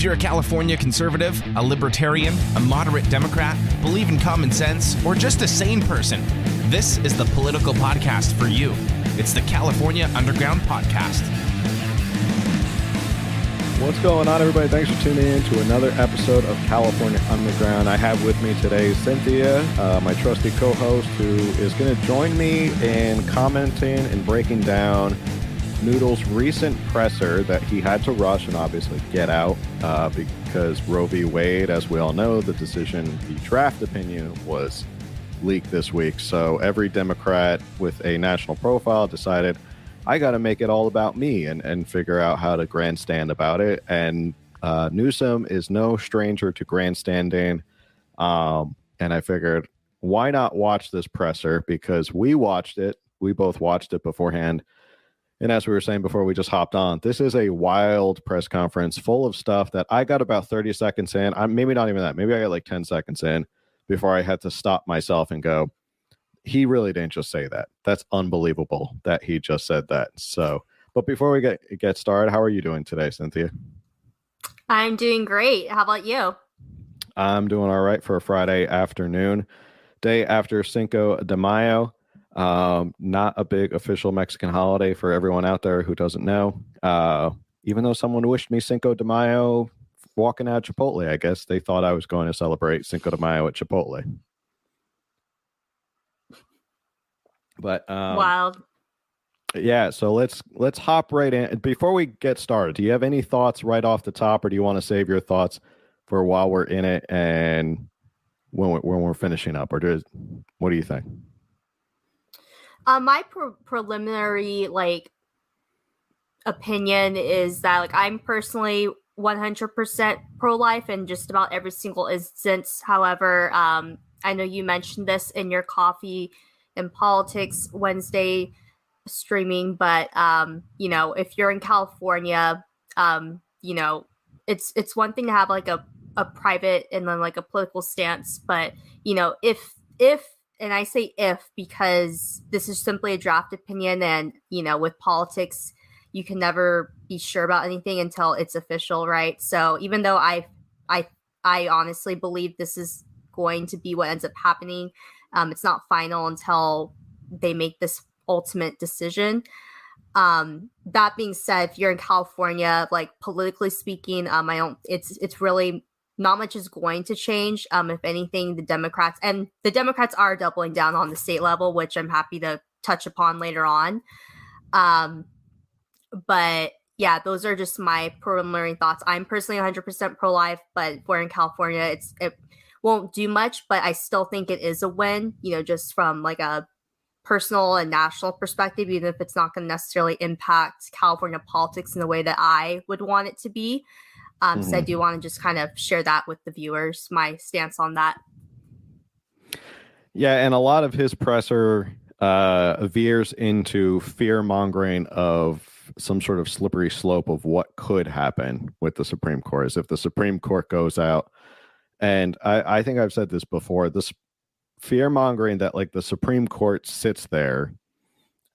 If you're a California conservative, a libertarian, a moderate Democrat, believe in common sense, or just a sane person, this is the political podcast for you. It's the California Underground Podcast. What's going on, everybody? Thanks for tuning in to another episode of California Underground. I have with me today Cynthia, uh, my trusty co host, who is going to join me in commenting and breaking down Noodle's recent presser that he had to rush and obviously get out uh, because Roe v. Wade, as we all know, the decision, the draft opinion was leaked this week. So every Democrat with a national profile decided, I got to make it all about me and, and figure out how to grandstand about it. And uh, Newsom is no stranger to grandstanding. Um, and I figured, why not watch this presser? Because we watched it. We both watched it beforehand and as we were saying before we just hopped on, this is a wild press conference full of stuff that I got about 30 seconds in. I'm maybe not even that. Maybe I got like 10 seconds in before I had to stop myself and go, he really didn't just say that. That's unbelievable that he just said that. So, but before we get get started, how are you doing today, Cynthia? I'm doing great. How about you? I'm doing all right for a Friday afternoon, day after Cinco de Mayo. Um, not a big official Mexican holiday for everyone out there who doesn't know. Uh, even though someone wished me Cinco de Mayo walking out Chipotle, I guess they thought I was going to celebrate Cinco de Mayo at Chipotle. But um, wild. Yeah, so let's let's hop right in. Before we get started, do you have any thoughts right off the top, or do you want to save your thoughts for while we're in it and when we're, when we're finishing up, or does what do you think? Uh, my pre- preliminary like opinion is that like I'm personally 100% pro life in just about every single instance. However, um, I know you mentioned this in your coffee and politics Wednesday streaming, but um, you know, if you're in California, um, you know, it's it's one thing to have like a a private and then like a political stance, but you know, if if and I say if because this is simply a draft opinion, and you know, with politics, you can never be sure about anything until it's official, right? So even though I, I, I honestly believe this is going to be what ends up happening, um, it's not final until they make this ultimate decision. Um, that being said, if you're in California, like politically speaking, um, I don't. It's it's really not much is going to change. Um, if anything, the Democrats and the Democrats are doubling down on the state level, which I'm happy to touch upon later on. Um, but yeah, those are just my preliminary thoughts. I'm personally 100% pro life, but we're in California. It's it won't do much, but I still think it is a win. You know, just from like a personal and national perspective, even if it's not going to necessarily impact California politics in the way that I would want it to be. Um, mm-hmm. So I mm-hmm. do want to just kind of share that with the viewers, my stance on that. Yeah, and a lot of his presser uh, veers into fear mongering of some sort of slippery slope of what could happen with the Supreme Court. As if the Supreme Court goes out, and I, I think I've said this before, this fear mongering that like the Supreme Court sits there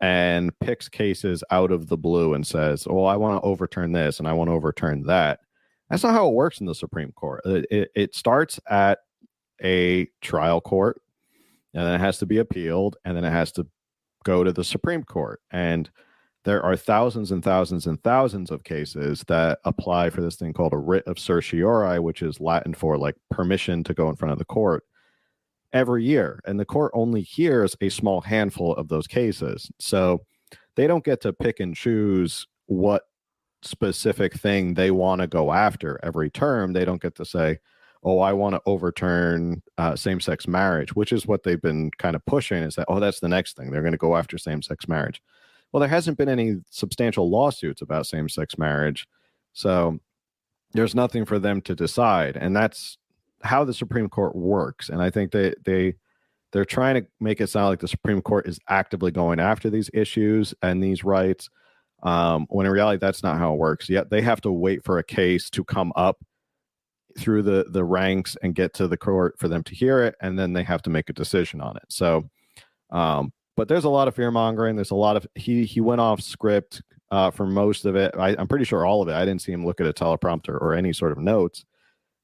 and picks cases out of the blue and says, "Oh, I want to overturn this and I want to overturn that." That's not how it works in the Supreme Court. Uh, it, it, it starts at a trial court, and then it has to be appealed, and then it has to go to the Supreme Court. And there are thousands and thousands and thousands of cases that apply for this thing called a writ of certiorari, which is Latin for like permission to go in front of the court every year. And the court only hears a small handful of those cases. So they don't get to pick and choose what specific thing they want to go after every term. They don't get to say, oh, I want to overturn uh, same sex marriage, which is what they've been kind of pushing is that, oh, that's the next thing. They're going to go after same sex marriage. Well, there hasn't been any substantial lawsuits about same sex marriage. So there's nothing for them to decide. And that's how the Supreme Court works. And I think they, they, they're trying to make it sound like the Supreme Court is actively going after these issues and these rights um, when in reality, that's not how it works. Yet they have to wait for a case to come up through the the ranks and get to the court for them to hear it, and then they have to make a decision on it. So, um, but there's a lot of fear mongering. There's a lot of he he went off script uh, for most of it. I, I'm pretty sure all of it. I didn't see him look at a teleprompter or any sort of notes.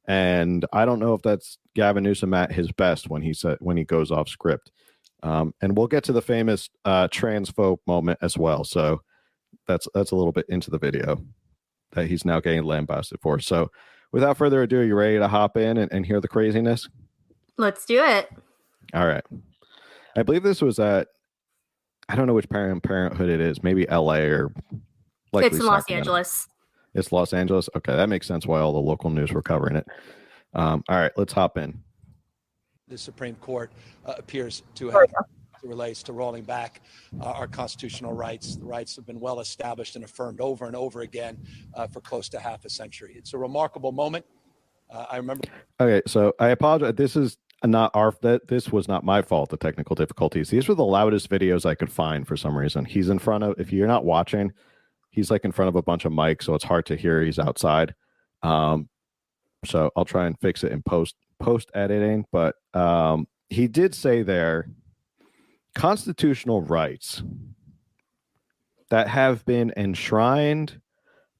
And I don't know if that's Gavin Newsom at his best when he said when he goes off script. Um, and we'll get to the famous uh, transphobe moment as well. So that's that's a little bit into the video that he's now getting lambasted for. So without further ado, are you ready to hop in and, and hear the craziness? Let's do it. All right. I believe this was at I don't know which parent parenthood it is, maybe LA or like it's in Los Angeles. It's Los Angeles. Okay, that makes sense why all the local news were covering it. Um, all right, let's hop in. The Supreme Court uh, appears to have relates to rolling back uh, our constitutional rights. The rights have been well established and affirmed over and over again uh, for close to half a century. It's a remarkable moment. Uh, I remember. Okay, so I apologize. This is not our that this was not my fault. The technical difficulties. These were the loudest videos I could find for some reason. He's in front of. If you're not watching, he's like in front of a bunch of mics, so it's hard to hear. He's outside. Um, so I'll try and fix it in post post editing. But um, he did say there constitutional rights that have been enshrined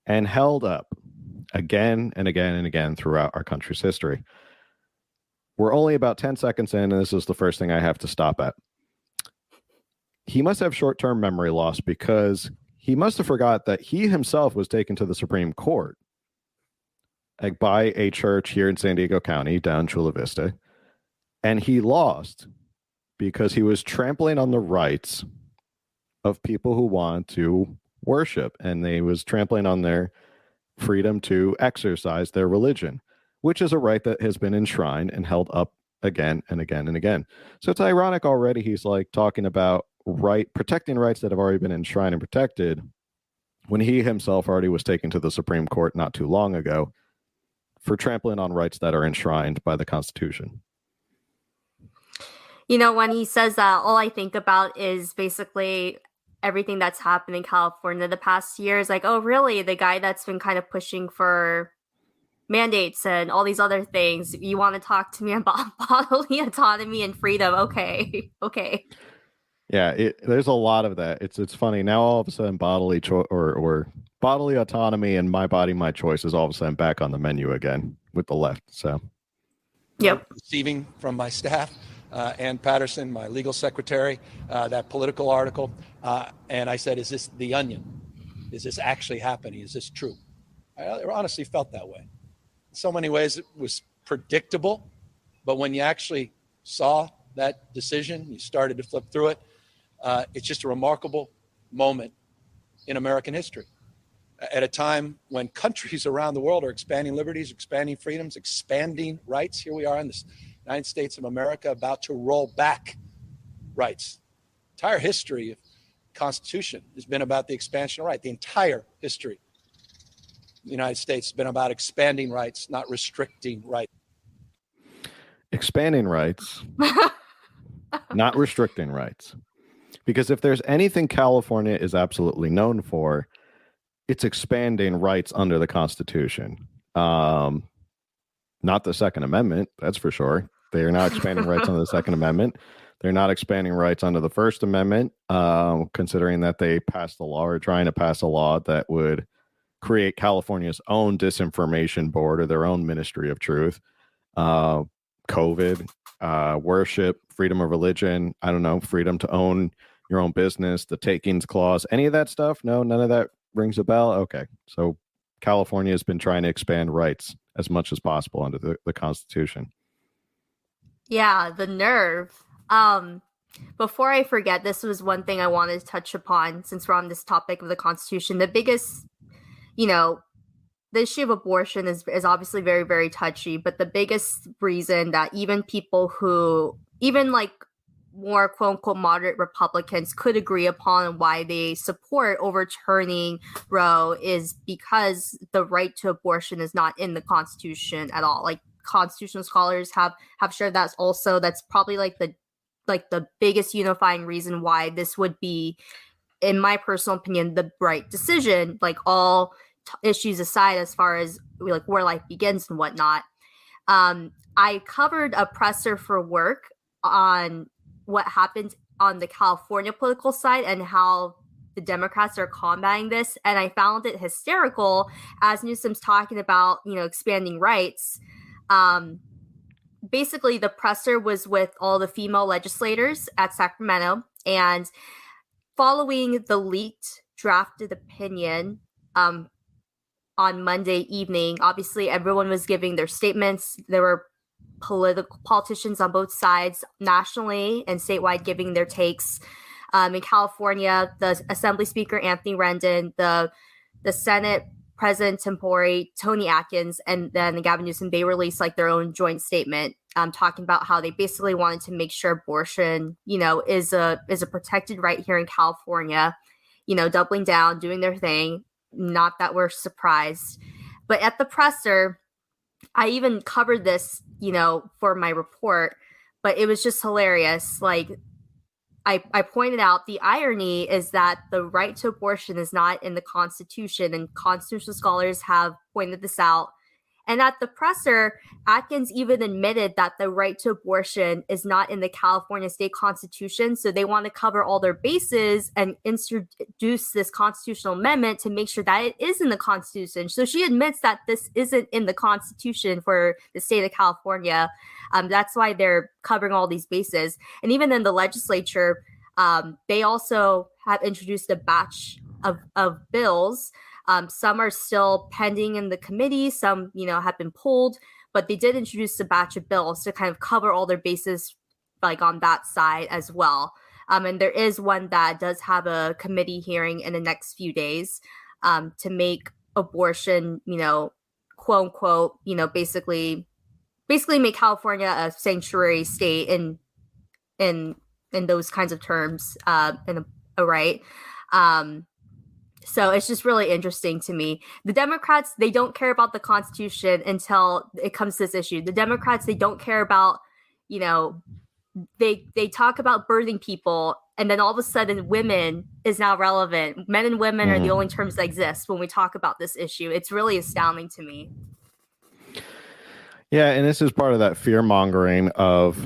and held up again and again and again throughout our country's history. We're only about 10 seconds in, and this is the first thing I have to stop at. He must have short term memory loss because he must have forgot that he himself was taken to the Supreme Court by a church here in San Diego County down Chula Vista. And he lost because he was trampling on the rights of people who want to worship and they was trampling on their freedom to exercise their religion which is a right that has been enshrined and held up again and again and again. So it's ironic already he's like talking about right protecting rights that have already been enshrined and protected when he himself already was taken to the supreme court not too long ago for trampling on rights that are enshrined by the constitution you know, when he says that, all I think about is basically everything that's happened in California the past years. Like, oh, really? The guy that's been kind of pushing for mandates and all these other things. You want to talk to me about bodily autonomy and freedom? Okay, okay. Yeah, it, there's a lot of that. It's it's funny now. All of a sudden, bodily choice or or bodily autonomy and my body, my choice is all of a sudden back on the menu again with the left. So, yep. Receiving from my staff uh, Ann Patterson, my legal secretary, uh, that Politico article. Uh, and I said, Is this the onion? Is this actually happening? Is this true? I honestly felt that way. In so many ways, it was predictable. But when you actually saw that decision, you started to flip through it, uh, it's just a remarkable moment in American history. At a time when countries around the world are expanding liberties, expanding freedoms, expanding rights, here we are in this United States of America about to roll back rights. Entire history of Constitution has been about the expansion of right. The entire history of the United States has been about expanding rights, not restricting rights. Expanding rights, not restricting rights. Because if there's anything California is absolutely known for, it's expanding rights under the Constitution. Um, not the Second Amendment, that's for sure. They are not expanding rights under the Second Amendment. They're not expanding rights under the First Amendment, um, considering that they passed a law or trying to pass a law that would create California's own disinformation board or their own Ministry of Truth. Uh, COVID, uh, worship, freedom of religion, I don't know, freedom to own your own business, the takings clause, any of that stuff? No, none of that rings a bell. Okay. So California has been trying to expand rights as much as possible under the, the Constitution. Yeah, the nerve. Um, before I forget, this was one thing I wanted to touch upon since we're on this topic of the Constitution. The biggest, you know, the issue of abortion is is obviously very very touchy, but the biggest reason that even people who even like more quote unquote moderate Republicans could agree upon why they support overturning Roe is because the right to abortion is not in the Constitution at all. Like constitutional scholars have have shared that also. That's probably like the like the biggest unifying reason why this would be, in my personal opinion, the right decision. Like all t- issues aside, as far as like where life begins and whatnot. Um, I covered a presser for work on what happened on the California political side and how the Democrats are combating this. And I found it hysterical as Newsom's talking about, you know, expanding rights. Um, basically, the presser was with all the female legislators at Sacramento. And following the leaked drafted opinion um, on Monday evening, obviously everyone was giving their statements. There were political politicians on both sides, nationally and statewide, giving their takes. Um, in California, the Assembly Speaker Anthony Rendon, the the Senate President Tempore, Toni Atkins, and then the Gavin Newsom, they released like their own joint statement um, talking about how they basically wanted to make sure abortion, you know, is a is a protected right here in California. You know, doubling down, doing their thing. Not that we're surprised, but at the presser, I even covered this, you know, for my report. But it was just hilarious. Like I, I pointed out the irony is that the right to abortion is not in the Constitution, and constitutional scholars have pointed this out. And at the presser, Atkins even admitted that the right to abortion is not in the California state constitution. So they want to cover all their bases and introduce this constitutional amendment to make sure that it is in the constitution. So she admits that this isn't in the constitution for the state of California. Um, that's why they're covering all these bases. And even in the legislature, um, they also have introduced a batch of, of bills um, some are still pending in the committee. Some, you know, have been pulled, but they did introduce a batch of bills to kind of cover all their bases, like on that side as well. Um, and there is one that does have a committee hearing in the next few days um, to make abortion, you know, quote unquote, you know, basically, basically make California a sanctuary state in, in, in those kinds of terms, uh, in a, a right. Um, so it's just really interesting to me. The Democrats, they don't care about the Constitution until it comes to this issue. The Democrats, they don't care about, you know, they they talk about birthing people, and then all of a sudden, women is now relevant. Men and women mm. are the mm. only terms that exist when we talk about this issue. It's really astounding to me. Yeah, and this is part of that fear mongering of,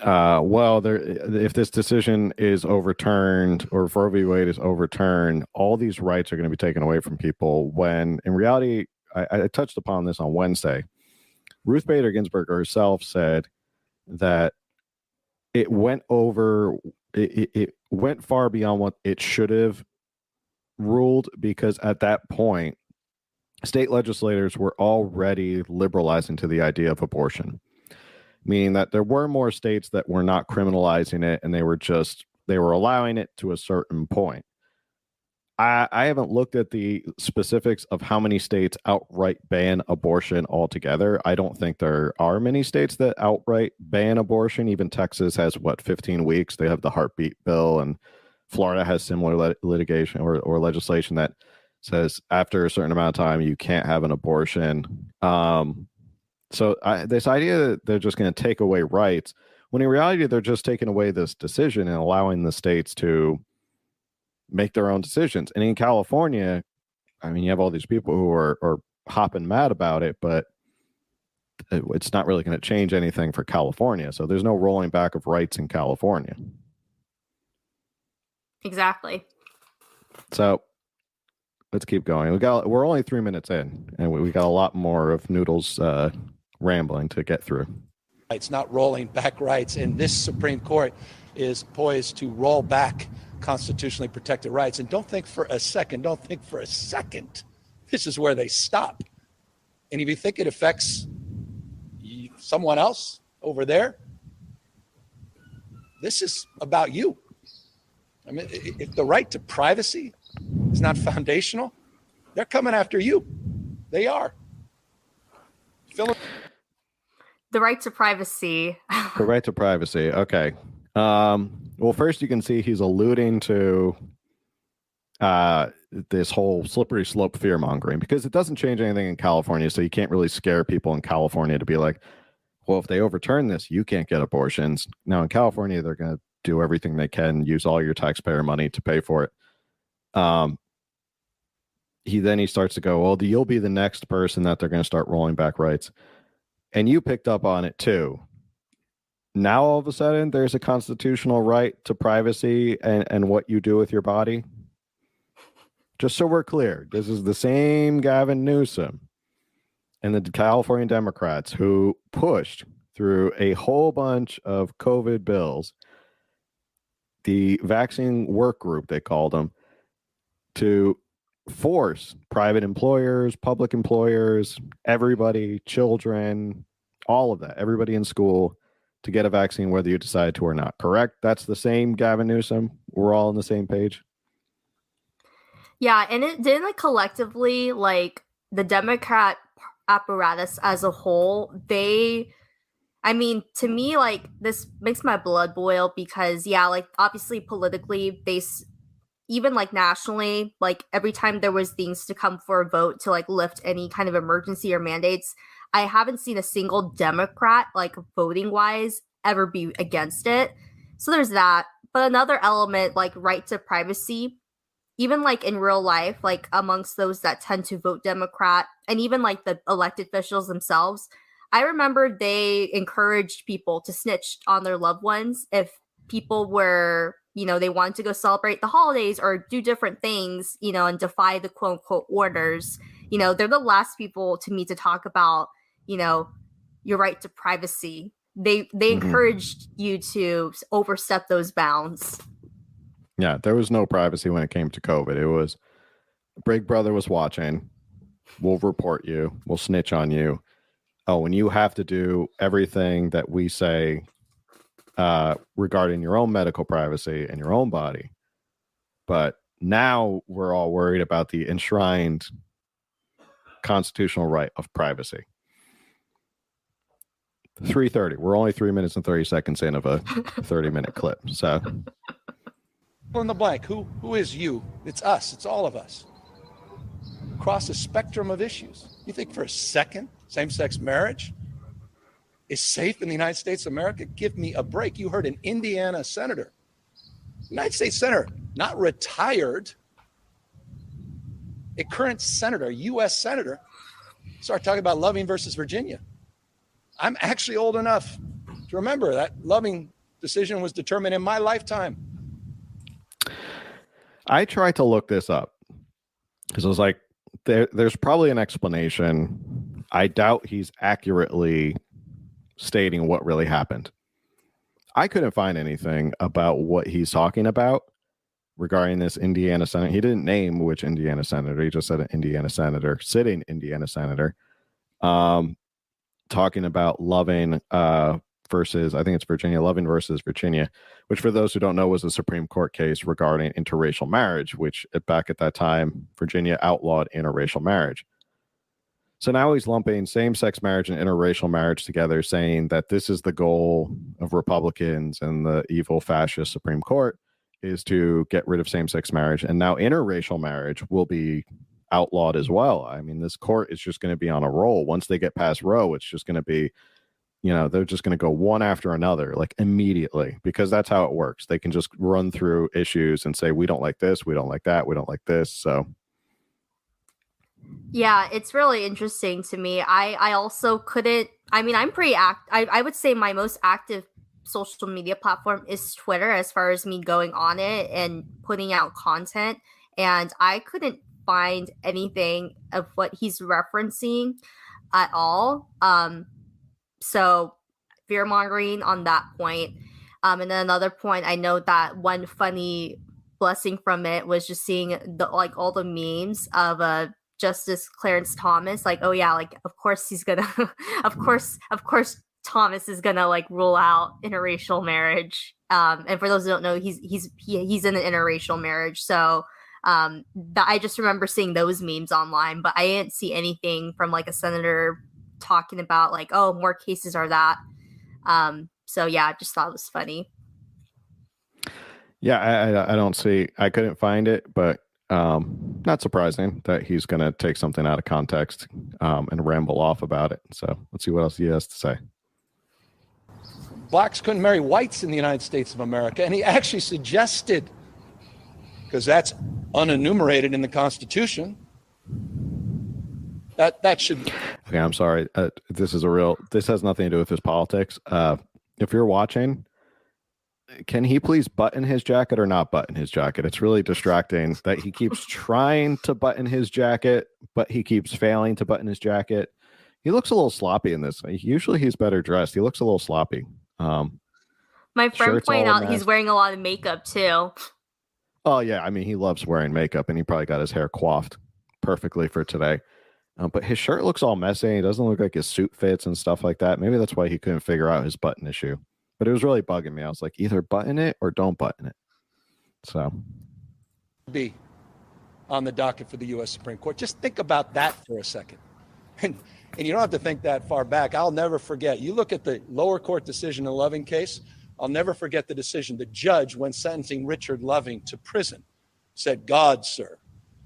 uh, well, there if this decision is overturned or if Roe v. Wade is overturned, all these rights are going to be taken away from people. When in reality, I, I touched upon this on Wednesday. Ruth Bader Ginsburg herself said that it went over, it, it went far beyond what it should have ruled because at that point state legislators were already liberalizing to the idea of abortion, meaning that there were more states that were not criminalizing it and they were just they were allowing it to a certain point. I, I haven't looked at the specifics of how many states outright ban abortion altogether. I don't think there are many states that outright ban abortion. Even Texas has what 15 weeks. They have the heartbeat bill, and Florida has similar lit- litigation or, or legislation that says after a certain amount of time you can't have an abortion. Um, so I, this idea that they're just going to take away rights, when in reality they're just taking away this decision and allowing the states to make their own decisions. And in California, I mean, you have all these people who are, are hopping mad about it, but it's not really going to change anything for California. So there's no rolling back of rights in California. Exactly. So let's keep going. We got we're only three minutes in, and we, we got a lot more of Noodles uh, rambling to get through. It's not rolling back rights, and this Supreme Court is poised to roll back constitutionally protected rights. And don't think for a second, don't think for a second, this is where they stop. And if you think it affects someone else over there, this is about you. I mean, if the right to privacy is not foundational, they're coming after you. They are. Philip. The right to privacy. the right to privacy. Okay. Um, well, first you can see he's alluding to uh, this whole slippery slope fear mongering because it doesn't change anything in California. So you can't really scare people in California to be like, well, if they overturn this, you can't get abortions. Now in California, they're going to do everything they can, use all your taxpayer money to pay for it. Um, he then he starts to go, well, you'll be the next person that they're going to start rolling back rights, and you picked up on it too. Now all of a sudden, there's a constitutional right to privacy and and what you do with your body. just so we're clear, this is the same Gavin Newsom and the California Democrats who pushed through a whole bunch of COVID bills, the vaccine work group, they called them, to force private employers, public employers, everybody, children, all of that, everybody in school to get a vaccine, whether you decide to or not. Correct? That's the same Gavin Newsom. We're all on the same page. Yeah, and it didn't like collectively like the Democrat apparatus as a whole, they I mean, to me like this makes my blood boil because yeah, like obviously politically they even like nationally, like every time there was things to come for a vote to like lift any kind of emergency or mandates, I haven't seen a single Democrat like voting wise ever be against it. So there's that. But another element like right to privacy even like in real life, like amongst those that tend to vote Democrat and even like the elected officials themselves, I remember they encouraged people to snitch on their loved ones if people were, you know, they wanted to go celebrate the holidays or do different things, you know, and defy the quote unquote orders. You know, they're the last people to me to talk about, you know, your right to privacy. They they mm-hmm. encouraged you to overstep those bounds. Yeah, there was no privacy when it came to COVID. It was Big Brother was watching. We'll report you. We'll snitch on you. Oh, and you have to do everything that we say uh, regarding your own medical privacy and your own body. But now we're all worried about the enshrined constitutional right of privacy. 3:30. We're only 3 minutes and 30 seconds in of a 30 minute clip. So in the blank. Who, who is you? It's us. It's all of us. Across a spectrum of issues. You think for a second same sex marriage is safe in the United States of America? Give me a break. You heard an Indiana senator, United States senator, not retired, a current senator, U.S. senator, start talking about Loving versus Virginia. I'm actually old enough to remember that Loving decision was determined in my lifetime. I tried to look this up because I was like, there, there's probably an explanation. I doubt he's accurately stating what really happened. I couldn't find anything about what he's talking about regarding this Indiana senator. He didn't name which Indiana senator. He just said an Indiana senator, sitting Indiana senator, um, talking about loving uh, versus I think it's Virginia Loving versus Virginia, which for those who don't know was a Supreme Court case regarding interracial marriage, which back at that time Virginia outlawed interracial marriage. So now he's lumping same-sex marriage and interracial marriage together, saying that this is the goal of Republicans and the evil fascist Supreme Court is to get rid of same-sex marriage, and now interracial marriage will be outlawed as well. I mean, this court is just going to be on a roll. Once they get past Roe, it's just going to be you know they're just going to go one after another like immediately because that's how it works they can just run through issues and say we don't like this we don't like that we don't like this so yeah it's really interesting to me i i also couldn't i mean i'm pretty act I, I would say my most active social media platform is twitter as far as me going on it and putting out content and i couldn't find anything of what he's referencing at all um so fear mongering on that point. Um, and then another point, I know that one funny blessing from it was just seeing the like all the memes of uh Justice Clarence Thomas, like, oh yeah, like of course he's gonna of course, of course Thomas is gonna like rule out interracial marriage. Um, and for those who don't know, he's he's he, he's in an interracial marriage. So um, I just remember seeing those memes online, but I didn't see anything from like a senator talking about like, oh, more cases are that. Um, so yeah, I just thought it was funny. Yeah, I, I don't see. I couldn't find it, but um, not surprising that he's going to take something out of context um, and ramble off about it. So let's see what else he has to say. Blacks couldn't marry whites in the United States of America, and he actually suggested, because that's unenumerated in the Constitution, that that should. Okay, I'm sorry. Uh, this is a real. This has nothing to do with his politics. Uh, if you're watching, can he please button his jacket or not button his jacket? It's really distracting that he keeps trying to button his jacket, but he keeps failing to button his jacket. He looks a little sloppy in this. Usually he's better dressed. He looks a little sloppy. Um, My friend pointed out he's wearing a lot of makeup too. Oh yeah, I mean he loves wearing makeup, and he probably got his hair coiffed perfectly for today. Um, but his shirt looks all messy. He doesn't look like his suit fits and stuff like that. Maybe that's why he couldn't figure out his button issue but it was really bugging me. I was like, either button it or don't button it. So, be on the docket for the U.S. Supreme Court. Just think about that for a second. And, and you don't have to think that far back. I'll never forget. You look at the lower court decision in Loving case, I'll never forget the decision. The judge, when sentencing Richard Loving to prison, said, God, sir,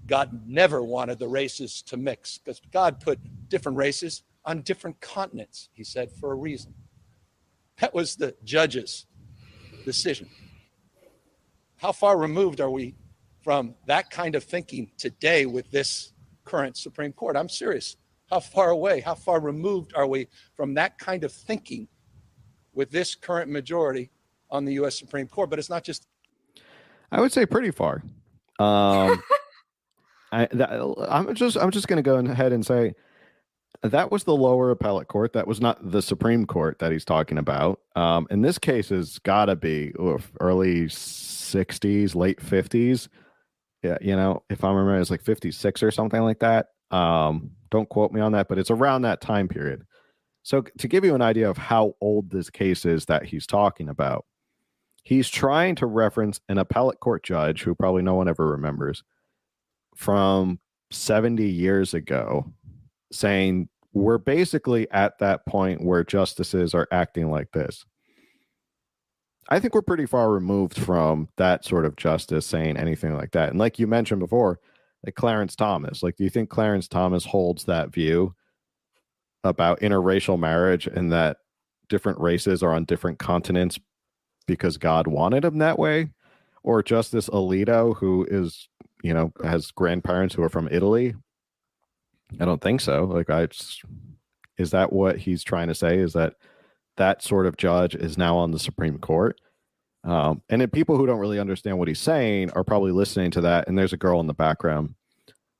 God never wanted the races to mix because God put different races on different continents, he said, for a reason. That was the judge's decision. How far removed are we from that kind of thinking today with this current Supreme Court? I'm serious. How far away, how far removed are we from that kind of thinking with this current majority on the U.S. Supreme Court? But it's not just. I would say pretty far. Um, I, am just I'm just going to go ahead and say that was the lower appellate court. That was not the Supreme Court that he's talking about. Um, in this case, has got to be oof, early '60s, late '50s. Yeah, you know, if I remember, it's like '56 or something like that. Um, don't quote me on that, but it's around that time period. So, to give you an idea of how old this case is that he's talking about, he's trying to reference an appellate court judge who probably no one ever remembers from 70 years ago saying we're basically at that point where justices are acting like this. I think we're pretty far removed from that sort of justice saying anything like that. And like you mentioned before, like Clarence Thomas, like do you think Clarence Thomas holds that view about interracial marriage and that different races are on different continents because God wanted them that way? Or Justice Alito, who is, you know, has grandparents who are from Italy, I don't think so. Like, I is that what he's trying to say? Is that that sort of judge is now on the Supreme Court? Um, and then people who don't really understand what he's saying are probably listening to that. And there's a girl in the background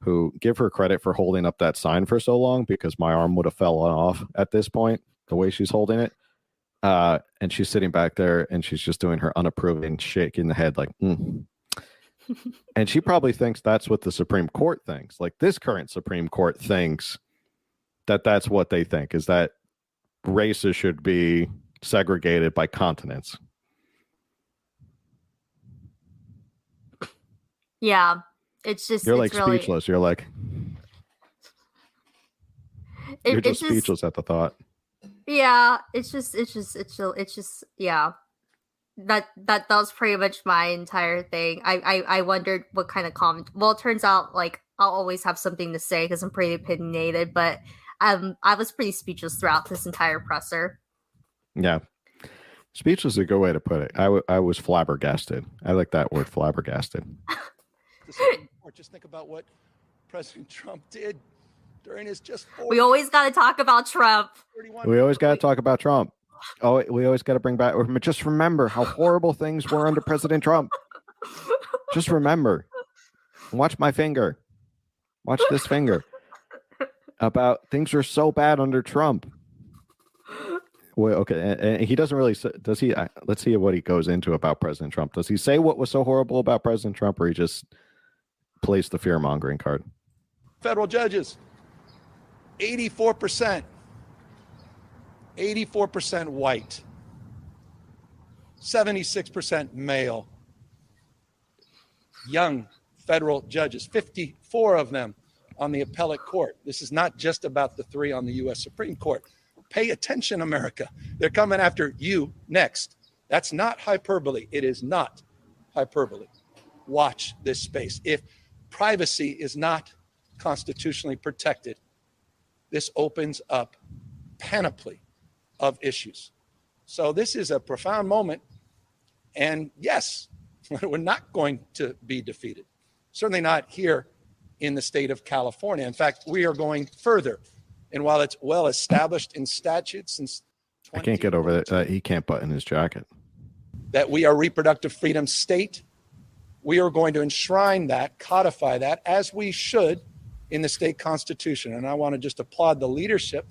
who give her credit for holding up that sign for so long because my arm would have fallen off at this point, the way she's holding it. Uh, and she's sitting back there and she's just doing her unapproving shaking the head like, mm, and she probably thinks that's what the Supreme Court thinks. Like this current Supreme Court thinks that that's what they think is that races should be segregated by continents. Yeah, it's just you're it's like really, speechless. You're like it, you're just speechless at the thought. Yeah, it's just it's just it's just it's just yeah that that that was pretty much my entire thing. I I, I wondered what kind of comment. Well, it turns out like I'll always have something to say because I'm pretty opinionated, but um I was pretty speechless throughout this entire presser. Yeah, speechless is a good way to put it. I, w- I was flabbergasted. I like that word, flabbergasted. just think about what President Trump did during his just. We always got to talk about Trump. We always got to talk about Trump. Oh, we always got to bring back. Just remember how horrible things were under President Trump. Just remember. Watch my finger. Watch this finger. About things were so bad under Trump. Well, okay, and, and he doesn't really. Does he? Uh, let's see what he goes into about President Trump. Does he say what was so horrible about President Trump, or he just plays the fear mongering card? Federal judges, eighty-four percent 84% white, 76% male, young federal judges, 54 of them on the appellate court. This is not just about the three on the U.S. Supreme Court. Pay attention, America. They're coming after you next. That's not hyperbole. It is not hyperbole. Watch this space. If privacy is not constitutionally protected, this opens up panoply of issues. So this is a profound moment. And yes, we're not going to be defeated. Certainly not here in the state of California. In fact, we are going further. And while it's well established in statute since I can't get over that. Uh, he can't button his jacket. that we are reproductive freedom state. We are going to enshrine that, codify that, as we should in the state constitution. And I want to just applaud the leadership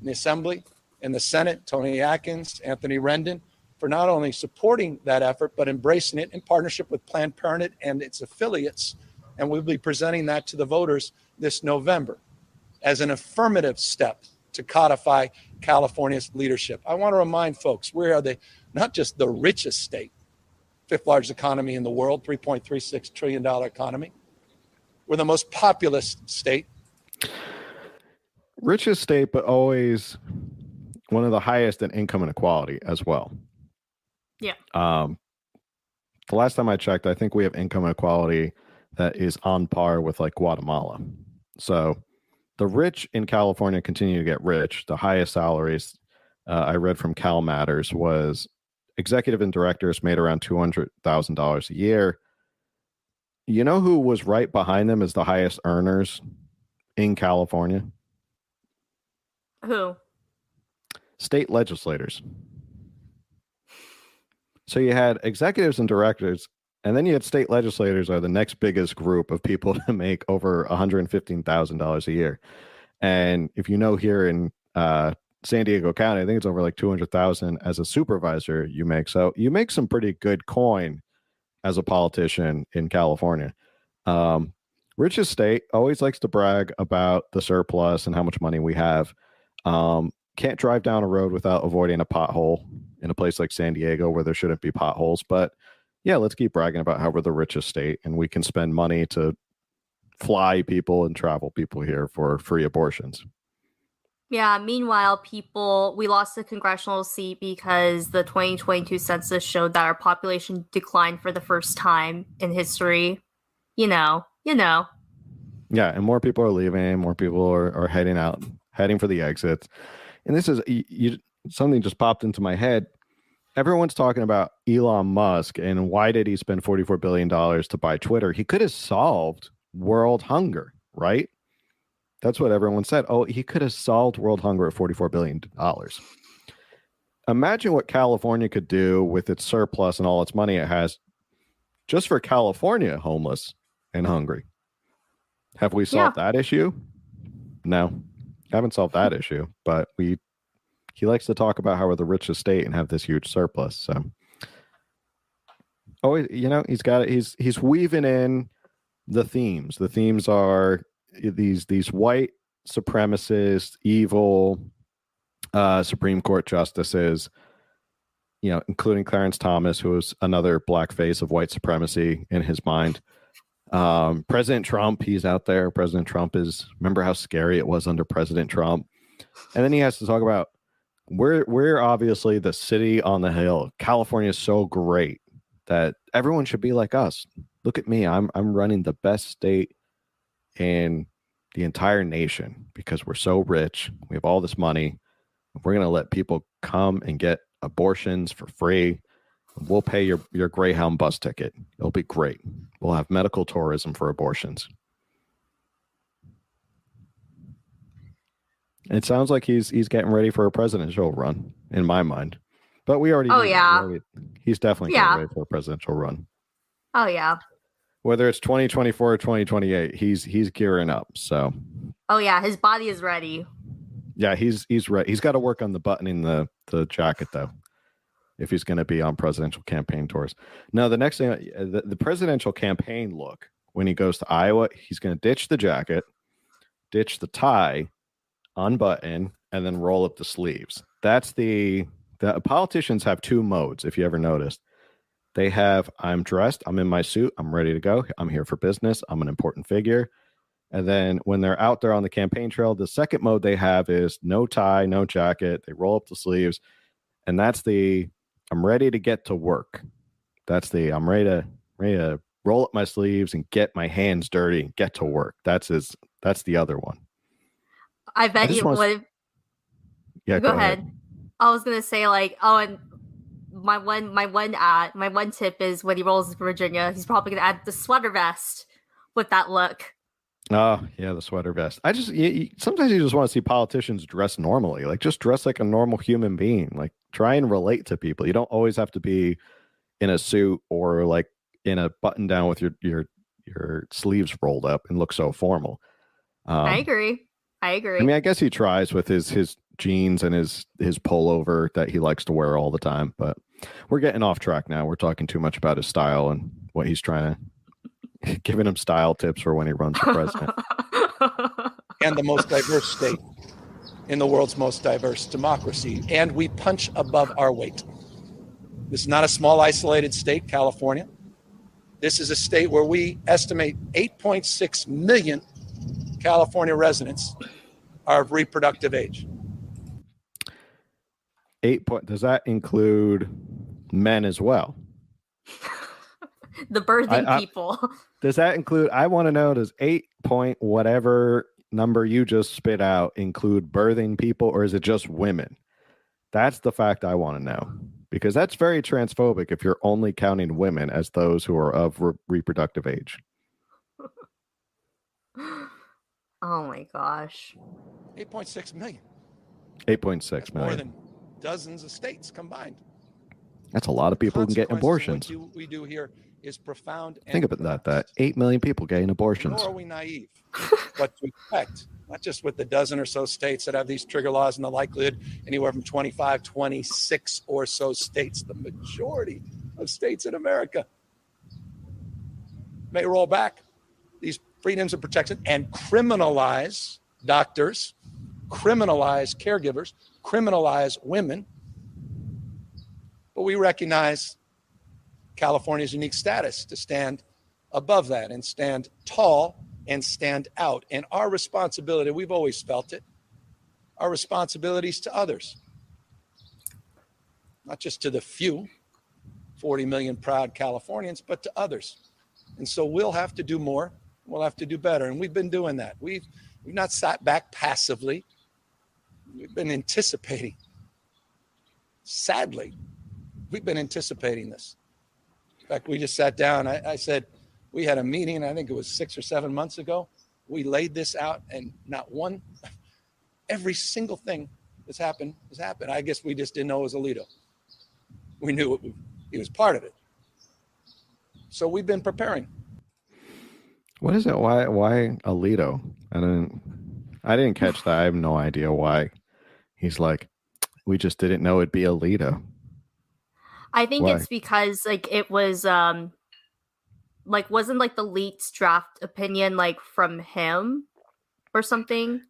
in the Assembly, in the Senate, Toni Atkins, Anthony Rendon, for not only supporting that effort, but embracing it in partnership with Planned Parenthood and its affiliates. And we'll be presenting that to the voters this November as an affirmative step to codify California's leadership. I want to remind folks we are the not just the richest state, fifth largest economy in the world, $3.36 trillion economy. We're the most populous state. Richest state, but always one of the highest in income inequality as well. Yeah. Um, the last time I checked, I think we have income inequality that is on par with like Guatemala. So the rich in California continue to get rich. The highest salaries uh, I read from Cal Matters was executive and directors made around two hundred thousand dollars a year. You know who was right behind them as the highest earners in California? Who? State legislators. So you had executives and directors, and then you had state legislators are the next biggest group of people to make over $115,000 a year. And if you know here in uh, San Diego County, I think it's over like 200,000 as a supervisor you make. So you make some pretty good coin as a politician in California. Um, richest state always likes to brag about the surplus and how much money we have. Um, can't drive down a road without avoiding a pothole in a place like San Diego where there shouldn't be potholes. But yeah, let's keep bragging about how we're the richest state and we can spend money to fly people and travel people here for free abortions. Yeah, meanwhile, people, we lost a congressional seat because the 2022 census showed that our population declined for the first time in history. You know, you know. Yeah, and more people are leaving, more people are, are heading out, heading for the exits. And this is you, you something just popped into my head. Everyone's talking about Elon Musk and why did he spend 44 billion dollars to buy Twitter? He could have solved world hunger, right? That's what everyone said. Oh, he could have solved world hunger at $44 billion. Imagine what California could do with its surplus and all its money it has just for California homeless and hungry. Have we solved yeah. that issue? No, haven't solved that issue, but we he likes to talk about how we're the richest state and have this huge surplus. So oh, you know, he's got he's he's weaving in the themes. The themes are these these white supremacist, evil uh, Supreme Court justices, you know, including Clarence Thomas, who was another black face of white supremacy in his mind. Um, President Trump, he's out there. President Trump is remember how scary it was under President Trump. And then he has to talk about we're we're obviously the city on the hill. California is so great that everyone should be like us. Look at me. I'm I'm running the best state in the entire nation because we're so rich. We have all this money. We're to let people come and get abortions for free. We'll pay your, your Greyhound bus ticket. It'll be great. We'll have medical tourism for abortions. It sounds like he's he's getting ready for a presidential run in my mind. But we already Oh yeah. Already, he's definitely yeah. getting ready for a presidential run. Oh yeah whether it's 2024 or 2028 he's he's gearing up so oh yeah his body is ready yeah he's he's ready he's got to work on the buttoning the the jacket though if he's going to be on presidential campaign tours Now, the next thing uh, the, the presidential campaign look when he goes to iowa he's going to ditch the jacket ditch the tie unbutton and then roll up the sleeves that's the the politicians have two modes if you ever noticed they have I'm dressed, I'm in my suit, I'm ready to go, I'm here for business, I'm an important figure. And then when they're out there on the campaign trail, the second mode they have is no tie, no jacket. They roll up the sleeves. And that's the I'm ready to get to work. That's the I'm ready to ready to roll up my sleeves and get my hands dirty and get to work. That's his that's the other one. I bet I you would. Yeah, go, go ahead. ahead. I was gonna say like, oh, and my one my one ad my one tip is when he rolls to Virginia, he's probably gonna add the sweater vest with that look. Oh yeah, the sweater vest. I just you, you, sometimes you just want to see politicians dress normally, like just dress like a normal human being. Like try and relate to people. You don't always have to be, in a suit or like in a button down with your your your sleeves rolled up and look so formal. Um, I agree. I agree. I mean, I guess he tries with his his jeans and his his pullover that he likes to wear all the time. But we're getting off track now. We're talking too much about his style and what he's trying to giving him style tips for when he runs for president. and the most diverse state in the world's most diverse democracy. And we punch above our weight. This is not a small, isolated state, California. This is a state where we estimate 8.6 million California residents are of reproductive age. Eight point. Does that include men as well? the birthing I- I- people. Does that include? I want to know. Does eight point whatever number you just spit out include birthing people, or is it just women? That's the fact I want to know because that's very transphobic if you're only counting women as those who are of re- reproductive age. oh my gosh. 8.6 million. Eight point six That's more than dozens of states combined. That's a lot of people who can get abortions. What we do here is profound. Think about that. That eight million people getting abortions. Nor are we naive. what to expect, not just with the dozen or so states that have these trigger laws and the likelihood anywhere from 25, 26 or so states, the majority of states in America may roll back these freedoms and protections and criminalize doctors, criminalize caregivers, criminalize women. But we recognize California's unique status to stand above that and stand tall and stand out. And our responsibility, we've always felt it, our responsibilities to others, not just to the few, 40 million proud Californians, but to others. And so we'll have to do more. We'll have to do better. And we've been doing that. We've, we've not sat back passively. We've been anticipating. Sadly, we've been anticipating this. In fact, we just sat down. I, I said, we had a meeting, I think it was six or seven months ago. We laid this out, and not one, every single thing that's happened has happened. I guess we just didn't know it was Alito. We knew it, he was part of it. So we've been preparing. What is it? Why? Why Alito? I didn't. I didn't catch that. I have no idea why. He's like, we just didn't know it'd be Alito. I think Why? it's because like it was um like wasn't like the leaked draft opinion like from him or something.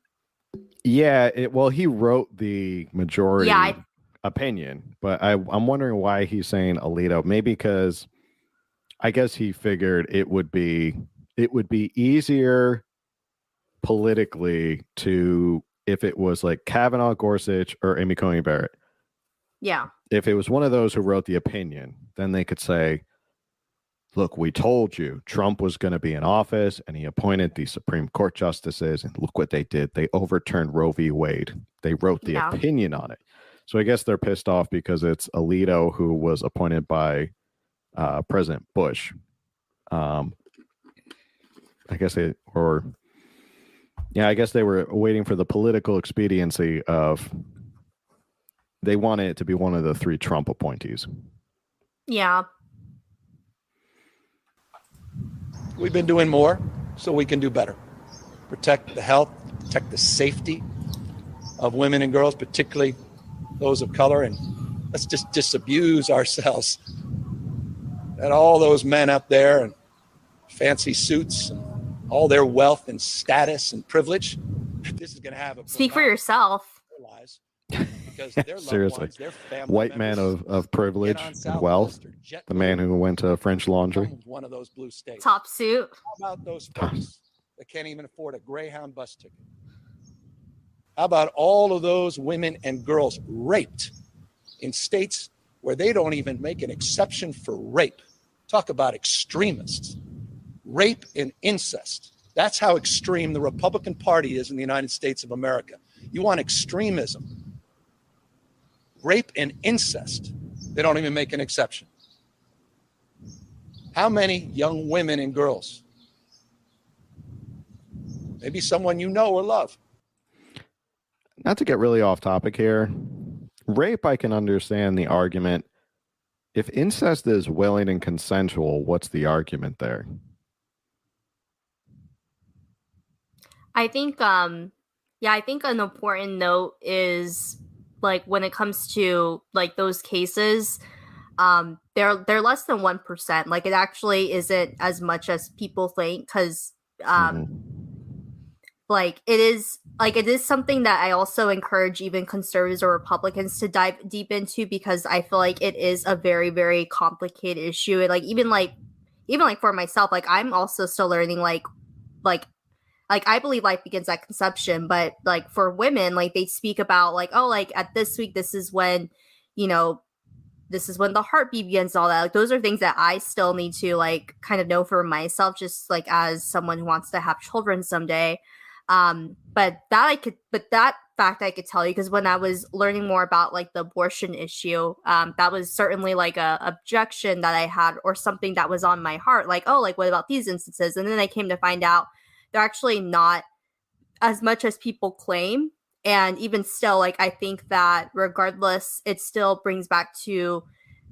Yeah. It, well, he wrote the majority Yeah, I- opinion, but I, I'm wondering why he's saying Alito. Maybe because I guess he figured it would be it would be easier politically to if it was like Kavanaugh, Gorsuch, or Amy Coney Barrett. Yeah. If it was one of those who wrote the opinion, then they could say, look, we told you Trump was going to be in office and he appointed the Supreme Court justices. And look what they did. They overturned Roe v. Wade. They wrote the Yeah. opinion on it. So I guess they're pissed off because it's Alito who was appointed by uh, President Bush. Um, I guess they, or yeah, I guess they were waiting for the political expediency of they wanted it to be one of the three Trump appointees. Yeah. We've been doing more so we can do better. Protect the health, protect the safety of women and girls, particularly those of color. And let's just disabuse ourselves that all those men up there in fancy suits and all their wealth and status and privilege, this is going to have a Speak for yourself. effect lives because their loved Seriously. ones, their family White man members of, of get privilege on and wealth. or jet The man who went to French Laundry. from one of those blue states. Top suit. How about those folks that can't even afford a Greyhound bus ticket? How about all of those women and girls raped in states where they don't even make an exception for rape? Talk about extremists. Rape and incest. That's how extreme the Republican Party is in the United States of America. You want extremism. Rape and incest. They don't even make an exception. How many young women and girls maybe someone you know or love. Not to get really off topic here. Rape, I can understand the argument if incest is willing and consensual, what's the argument there? I think um yeah, I think an important note is like when it comes to like those cases, um they're they're less than 1%. Like it actually isn't as much as people think cuz um mm-hmm. like it is like it is something that I also encourage even conservatives or Republicans to dive deep into because I feel like it is a very very complicated issue. And like even like even like for myself, like I'm also still learning like like like I believe life begins at conception, but like for women, like they speak about like, oh, like at this week, this is when, you know, this is when the heartbeat begins, all that. Like those are things that I still need to like kind of know for myself, just like as someone who wants to have children someday. Um, but that I could, but that fact I could tell you because when I was learning more about like the abortion issue, um, that was certainly like a objection that I had or something that was on my heart. Like, oh, like what about these instances? And then I came to find out they're actually not as much as people claim. And even still, like I think that regardless, it still brings back to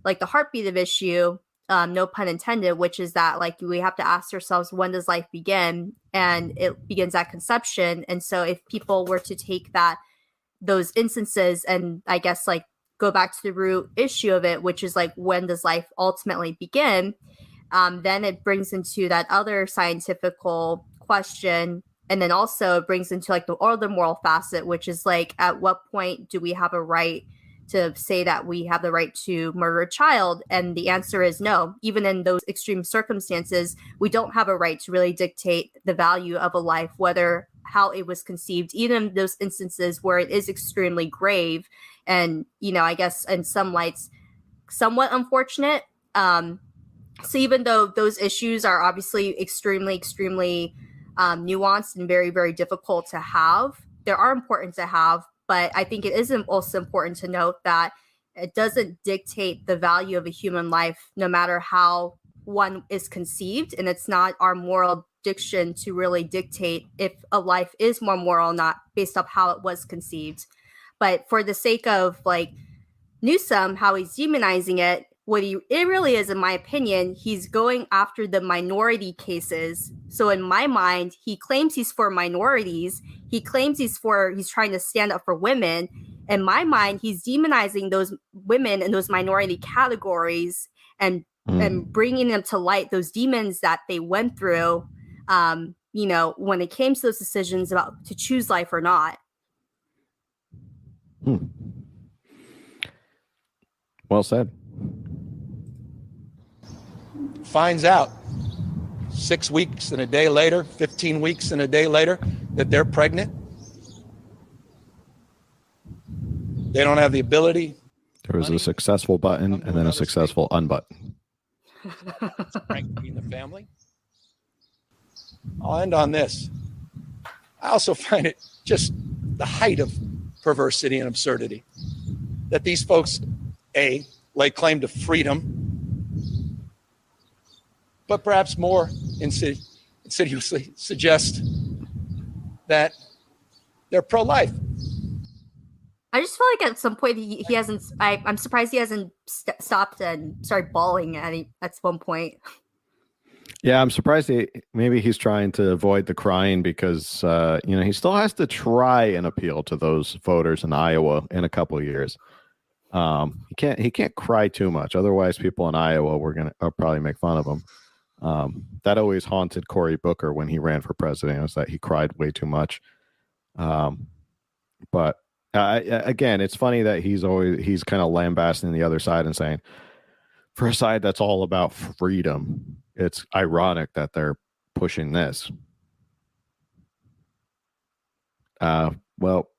like the heartbeat of issue, um, no pun intended, which is that like we have to ask ourselves when does life begin? And it begins at conception. And so if people were to take that those instances and I guess like go back to the root issue of it, which is like when does life ultimately begin? Um, then it brings into that other scientifical question and then also it brings into like the other moral facet which is like at what point do we have a right to say that we have the right to murder a child? And the answer is no. Even in those extreme circumstances we don't have a right to really dictate the value of a life whether how it was conceived. Even in those instances where it is extremely grave and you know i guess in some lights somewhat unfortunate. Um so even though those issues are obviously extremely extremely um, nuanced and very, very difficult to have. They are important to have, but I think it is also important to note that it doesn't dictate the value of a human life, no matter how one is conceived. And it's not our moral diction to really dictate if a life is more moral, not based off how it was conceived. But for the sake of like Newsom, how he's demonizing it, what he it really is in my opinion he's going after the minority cases. So in my mind he claims he's for minorities. He claims he's for he's trying to stand up for women. In my mind he's demonizing those women in those minority categories and mm. and bringing them to light those demons that they went through um you know when it came to those decisions about to choose life or not. Hmm. well said finds out six weeks and a day later, 15 weeks and a day later, that they're pregnant. They don't have the ability. There was money, a successful button and then a successful unbutton. in the family. I'll end on this. I also find it just the height of perversity and absurdity that these folks, A, lay claim to freedom but perhaps more insidiously suggest that they're pro life. I just feel like at some point he, he hasn't. I, am surprised he hasn't st- stopped and started bawling at he, at one point. Yeah, I'm surprised. He, maybe he's trying to avoid the crying because uh, you know he still has to try and appeal to those voters in Iowa in a couple of years. Um, he can't. He can't cry too much, otherwise people in Iowa we're gonna probably make fun of him. Um, that always haunted Cory Booker when he ran for president was that he cried way too much. Um, but uh, again, it's funny that he's always he's kind of lambasting the other side and saying, for a side that's all about freedom, it's ironic that they're pushing this. Uh, well,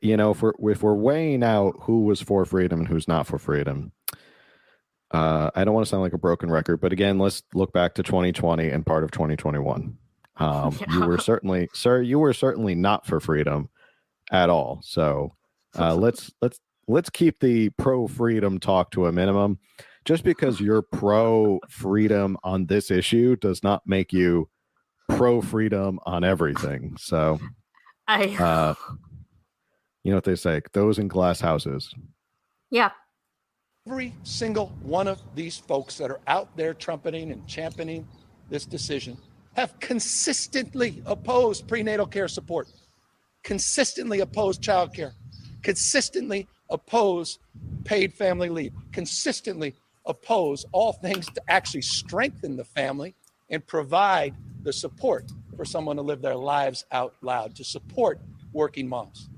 you know, if we're if we're weighing out who was for freedom and who's not for freedom, uh, I don't want to sound like a broken record, but again, let's look back to 2020 and part of 2021. Um, yeah. You were certainly, sir, you were certainly not for freedom at all. So uh, let's let's let's keep the pro freedom talk to a minimum. Just because you're pro freedom on this issue does not make you pro freedom on everything. So, I, uh, you know what they say: those in glass houses. Yeah, every single one of these folks that are out there trumpeting and championing this decision have consistently opposed prenatal care support, consistently opposed child care, consistently oppose paid family leave, consistently oppose all things to actually strengthen the family and provide the support for someone to live their lives out loud, to support working moms.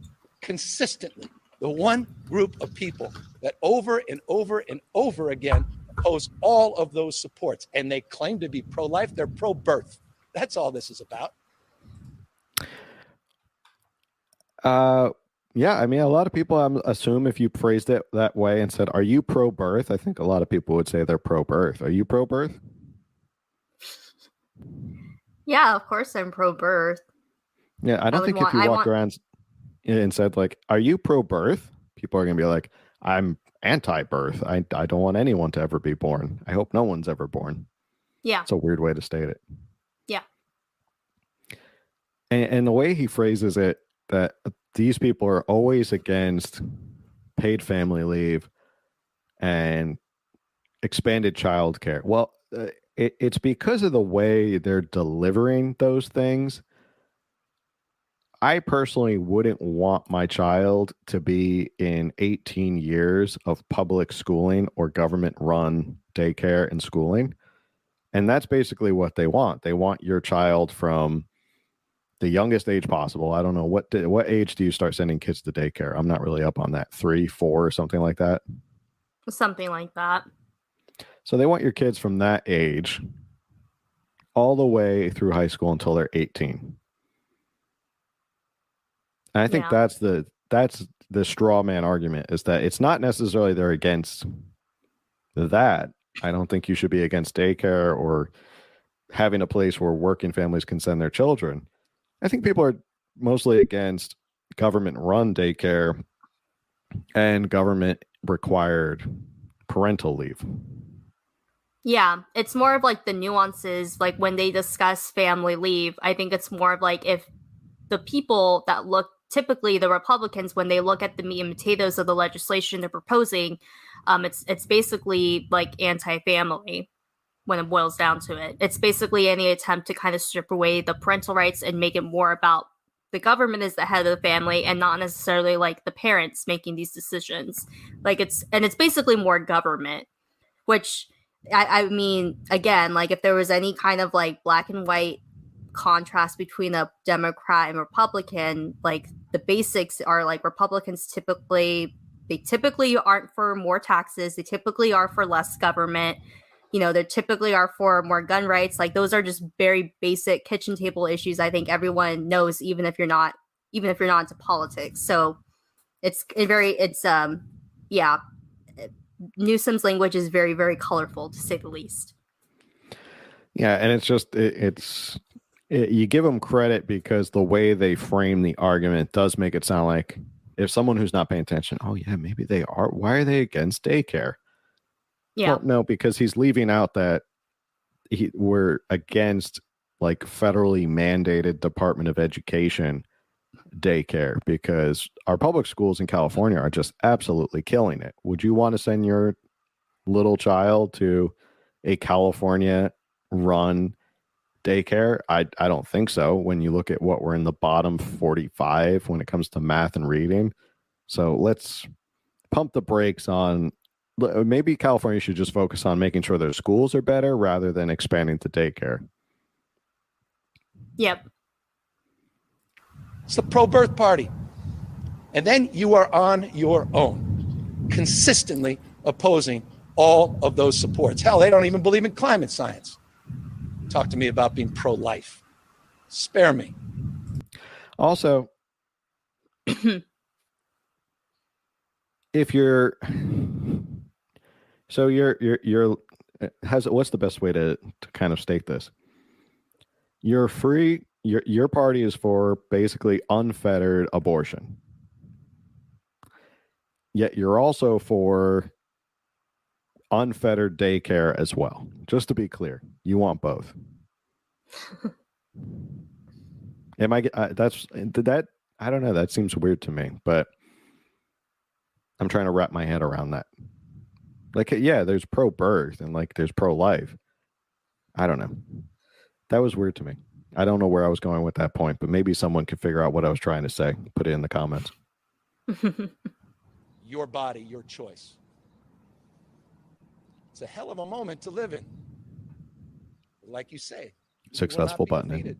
Consistently, the one group of people that over and over and over again oppose all of those supports and they claim to be pro life, they're pro birth. That's all this is about. Uh, yeah, I mean, a lot of people um, assume if you phrased it that way and said, "Are you pro-birth?" I think a lot of people would say they're pro-birth. Are you pro-birth? Yeah, of course I'm pro-birth. Yeah, I don't I think want, if you I walked want... around and said like, "Are you pro-birth?" People are gonna be like, "I'm anti-birth. I I don't want anyone to ever be born. I hope no one's ever born." Yeah, it's a weird way to state it. Yeah, and, and the way he phrases it, that these people are always against paid family leave and expanded child care. Well, uh, it, it's because of the way they're delivering those things. I personally wouldn't want my child to be in 18 years of public schooling or government run daycare and schooling. And that's basically what they want. They want your child from the youngest age possible. I don't know what what age do you start sending kids to daycare? I'm not really up on that. Three, four, or something like that. Something like that. So they want your kids from that age all the way through high school until they're 18. And I think yeah. that's the that's the straw man argument is that it's not necessarily they're against that. I don't think you should be against daycare or having a place where working families can send their children. I think people are mostly against government run daycare and government required parental leave. Yeah, it's more of like the nuances, like when they discuss family leave. I think it's more of like if the people that look typically the Republicans, when they look at the meat and potatoes of the legislation they're proposing, um, it's it's basically like anti-family when it boils down to it. It's basically any attempt to kind of strip away the parental rights and make it more about the government is the head of the family and not necessarily like the parents making these decisions. Like it's and it's basically more government, which I, I mean, again, like if there was any kind of like black and white contrast between a Democrat and Republican, like the basics are like Republicans typically they typically aren't for more taxes, they typically are for less government you know, they typically are for more gun rights. Like those are just very basic kitchen table issues. I think everyone knows, even if you're not, even if you're not into politics. So it's very, it's, um, yeah, Newsom's language is very, very colorful to say the least. Yeah. And it's just, it, it's, it, you give them credit because the way they frame the argument does make it sound like if someone who's not paying attention, oh yeah, maybe they are. Why are they against daycare? Yeah. Well, no, because he's leaving out that he, we're against like federally mandated Department of Education daycare because our public schools in California are just absolutely killing it. Would you want to send your little child to a California run daycare? I I don't think so when you look at what we're in the bottom 45 when it comes to math and reading. So let's pump the brakes on uh, maybe California should just focus on making sure their schools are better rather than expanding to daycare. Yep. It's the pro birth party. And then you are on your own, consistently opposing all of those supports. Hell, they don't even believe in climate science. Talk to me about being pro life. Spare me. Also, if you're so you're you're you're has what's the best way to to kind of state this? You're free. Your your party is for basically unfettered abortion. Yet you're also for unfettered daycare as well. Just to be clear, you want both. Am I? Uh, that's did that. I don't know. That seems weird to me, but I'm trying to wrap my head around that. Like, yeah, there's pro birth and like there's pro life. I don't know. That was weird to me. I don't know where I was going with that point, but maybe someone could figure out what I was trying to say. Put it in the comments. your body, your choice. It's a hell of a moment to live in. Like you say, successful button. Eh?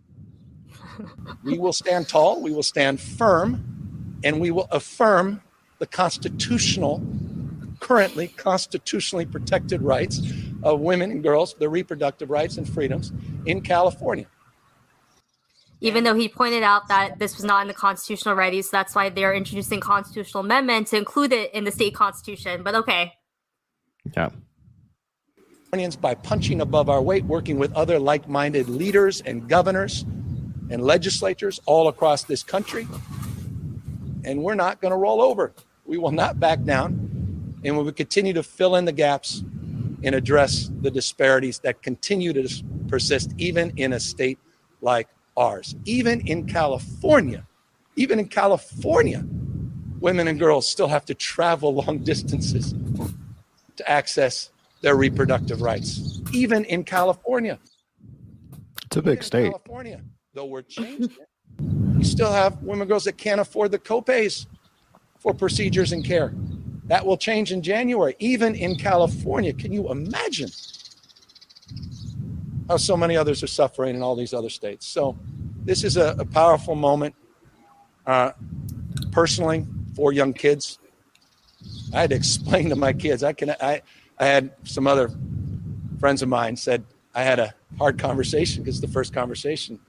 we will stand tall, we will stand firm, and we will affirm the constitutional, currently constitutionally protected rights of women and girls, their reproductive rights and freedoms in California even though he pointed out that this was not in the constitutional rights, so that's why they're introducing constitutional amendment to include it in the state constitution. But okay. Yeah. By punching above our weight, working with other like minded leaders and governors and legislatures all across this country. And we're not going to roll over. We will not back down. And we will continue to fill in the gaps and address the disparities that continue to persist, even in a state like ours. Even in California, even in California, women and girls still have to travel long distances to access their reproductive rights. Even in California. It's a big state. California, though we're changing it. You still have women and girls that can't afford the copays for procedures and care. That will change in January, even in California. Can you imagine how so many others are suffering in all these other states. So this is a, a powerful moment. Uh, personally, for young kids, I had to explain to my kids. I can. I I had some other friends of mine said I had a hard conversation because the first conversation,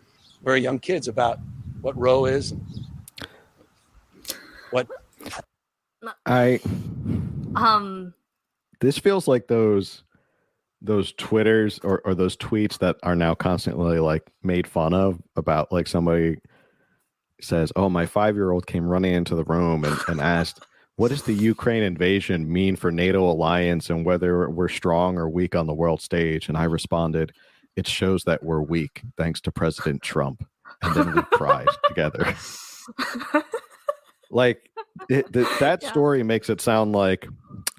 very young kids about what Roe is, what I um. This feels like those those twitters or, or those tweets that are now constantly like made fun of about like somebody says oh my five year old came running into the room and, and asked what does the ukraine invasion mean for nato alliance and whether we're strong or weak on the world stage and i responded it shows that we're weak thanks to president trump and then we cried together like it, that yeah. story makes it sound like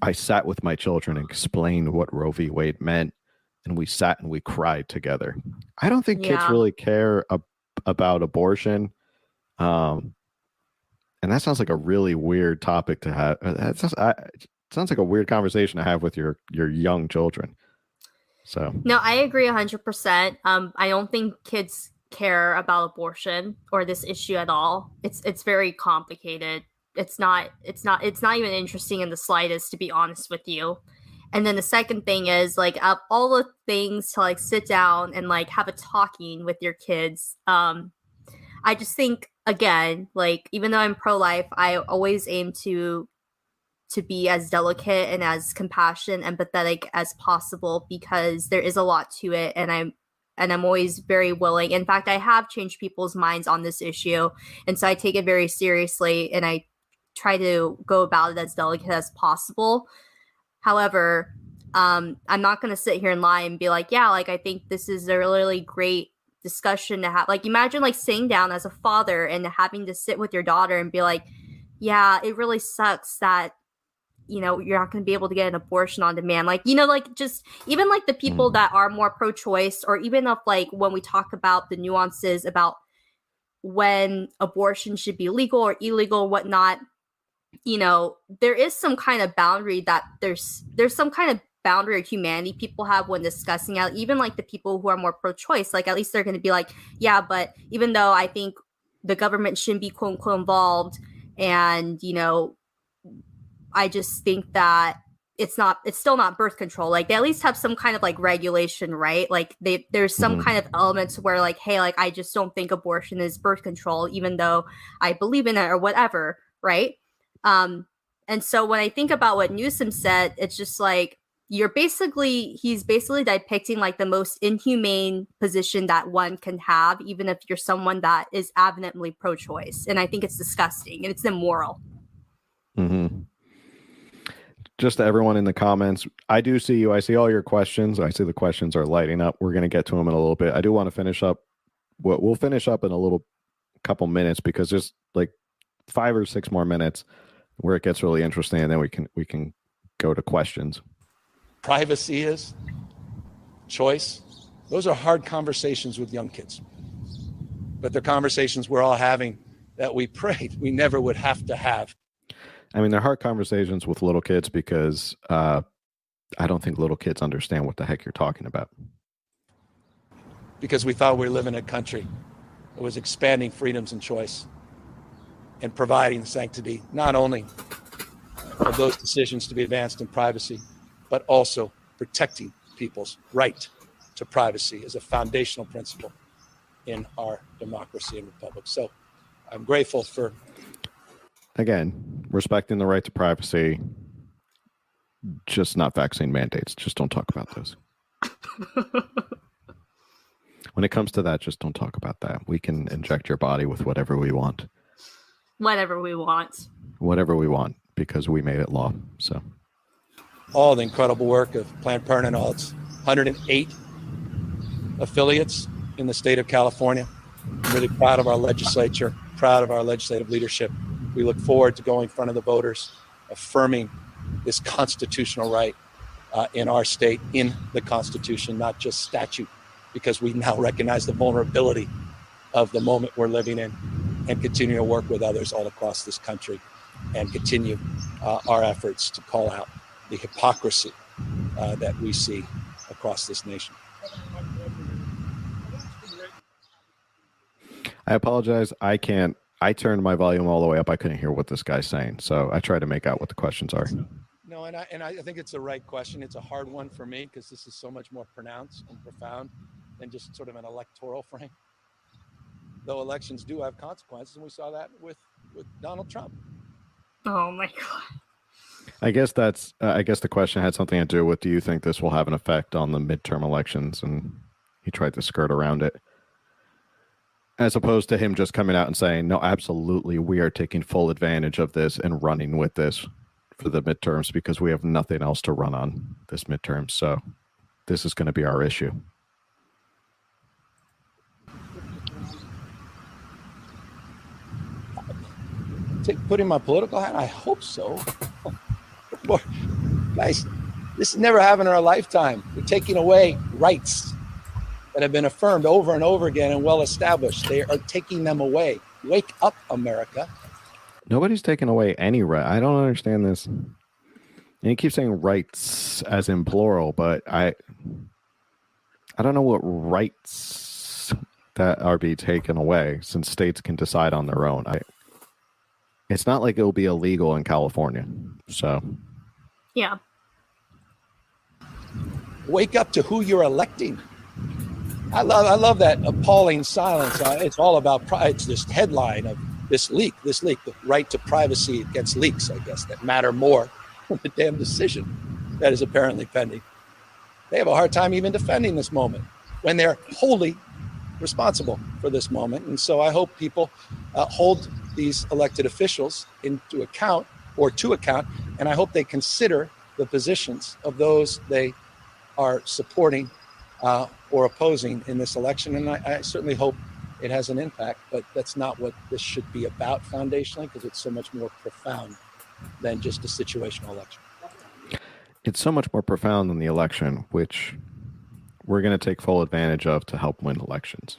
I sat with my children and explained what Roe v. Wade meant, and we sat and we cried together. I don't think yeah. kids really care ab- about abortion. Um, and that sounds like a really weird topic to have. Uh, that sounds, I, sounds like a weird conversation to have with your your young children. So no, I agree hundred percent. Um, I don't think kids care about abortion or this issue at all. It's it's very complicated. It's not it's not it's not even interesting in the slightest to be honest with you. And then the second thing is like of all the things to like sit down and like have a talking with your kids. Um I just think again, like even though I'm pro life, I always aim to to be as delicate and as compassionate empathetic as possible because there is a lot to it and I'm and I'm always very willing. In fact, I have changed people's minds on this issue. And so I take it very seriously and I try to go about it as delicate as possible. However, um, I'm not going to sit here and lie and be like, yeah, like I think this is a really great discussion to have. Like, imagine like sitting down as a father and having to sit with your daughter and be like, yeah, it really sucks that you know you're not going to be able to get an abortion on demand like you know like just even like the people mm. that are more pro-choice or even if like when we talk about the nuances about when abortion should be legal or illegal whatnot you know there is some kind of boundary that there's there's some kind of boundary of humanity people have when discussing out even like the people who are more pro-choice like at least they're going to be like yeah but even though i think the government shouldn't be quote unquote involved and you know I just think that it's not it's still not birth control like they at least have some kind of like regulation right like they there's some mm-hmm. kind of elements where like hey like i just don't think abortion is birth control even though i believe in it or whatever right um and so when i think about what newsom said it's just like you're basically he's basically depicting like the most inhumane position that one can have even if you're someone that is adamantly pro-choice and i think it's disgusting and it's immoral mm-hmm just to everyone in the comments, I do see you. I see all your questions. I see the questions are lighting up. We're going to get to them in a little bit. I do want to finish up. What we'll finish up in a little couple minutes because there's like five or six more minutes where it gets really interesting, and then we can we can go to questions. Privacy is, choice. Those are hard conversations with young kids. But they're conversations we're all having that we prayed we never would have to have. I mean, they're hard conversations with little kids because uh, I don't think little kids understand what the heck you're talking about. Because we thought we were living in a country that was expanding freedoms and choice and providing sanctity, not only of those decisions to be advanced in privacy, but also protecting people's right to privacy as a foundational principle in our democracy and republic. So I'm grateful for. Again, respecting the right to privacy, just not vaccine mandates. Just don't talk about those. when it comes to that, just don't talk about that. We can inject your body with whatever we want. Whatever we want. Whatever we want because we made it law. So all the incredible work of Planned Parenthood, all its 108 affiliates in the state of California. I'm really proud of our legislature, proud of our legislative leadership. We look forward to going in front of the voters, affirming this constitutional right uh, in our state, in the Constitution, not just statute, because we now recognize the vulnerability of the moment we're living in and continue to work with others all across this country and continue uh, our efforts to call out the hypocrisy uh, that we see across this nation. I apologize. I can't. I turned my volume all the way up. I couldn't hear what this guy's saying, so I tried to make out what the questions are. No, and I and I think it's the right question. It's a hard one for me because this is so much more pronounced and profound than just sort of an electoral frame. Though elections do have consequences, and we saw that with with Donald Trump. Oh my god. I guess that's. Uh, I guess the question had something to do with: Do you think this will have an effect on the midterm elections? And he tried to skirt around it as opposed to him just coming out and saying, "No, absolutely, we are taking full advantage of this and running with this for the midterms because we have nothing else to run on this midterm. So this is going to be our issue." Take, putting my political hat, I hope so. Boy, guys, this never happened in our lifetime. We're taking away rights that have been affirmed over and over again and well established. They are taking them away. Wake up, America. Nobody's taking away any right. I don't understand this. And he keeps saying rights as in plural, but I I don't know what rights that are being taken away since states can decide on their own. I it's not like it'll be illegal in California. So Yeah. Wake up to who you're electing. I love I love that appalling silence. Uh, it's all about it's this headline of this leak, this leak, the right to privacy against leaks, I guess, that matter more than the damn decision that is apparently pending. They have a hard time even defending this moment when they're wholly responsible for this moment. And so I hope people uh, hold these elected officials into account or to account, and I hope they consider the positions of those they are supporting uh, or opposing in this election. And I, I, certainly hope it has an impact, but that's not what this should be about foundationally because it's so much more profound than just a situational election. It's so much more profound than the election, which we're going to take full advantage of to help win elections.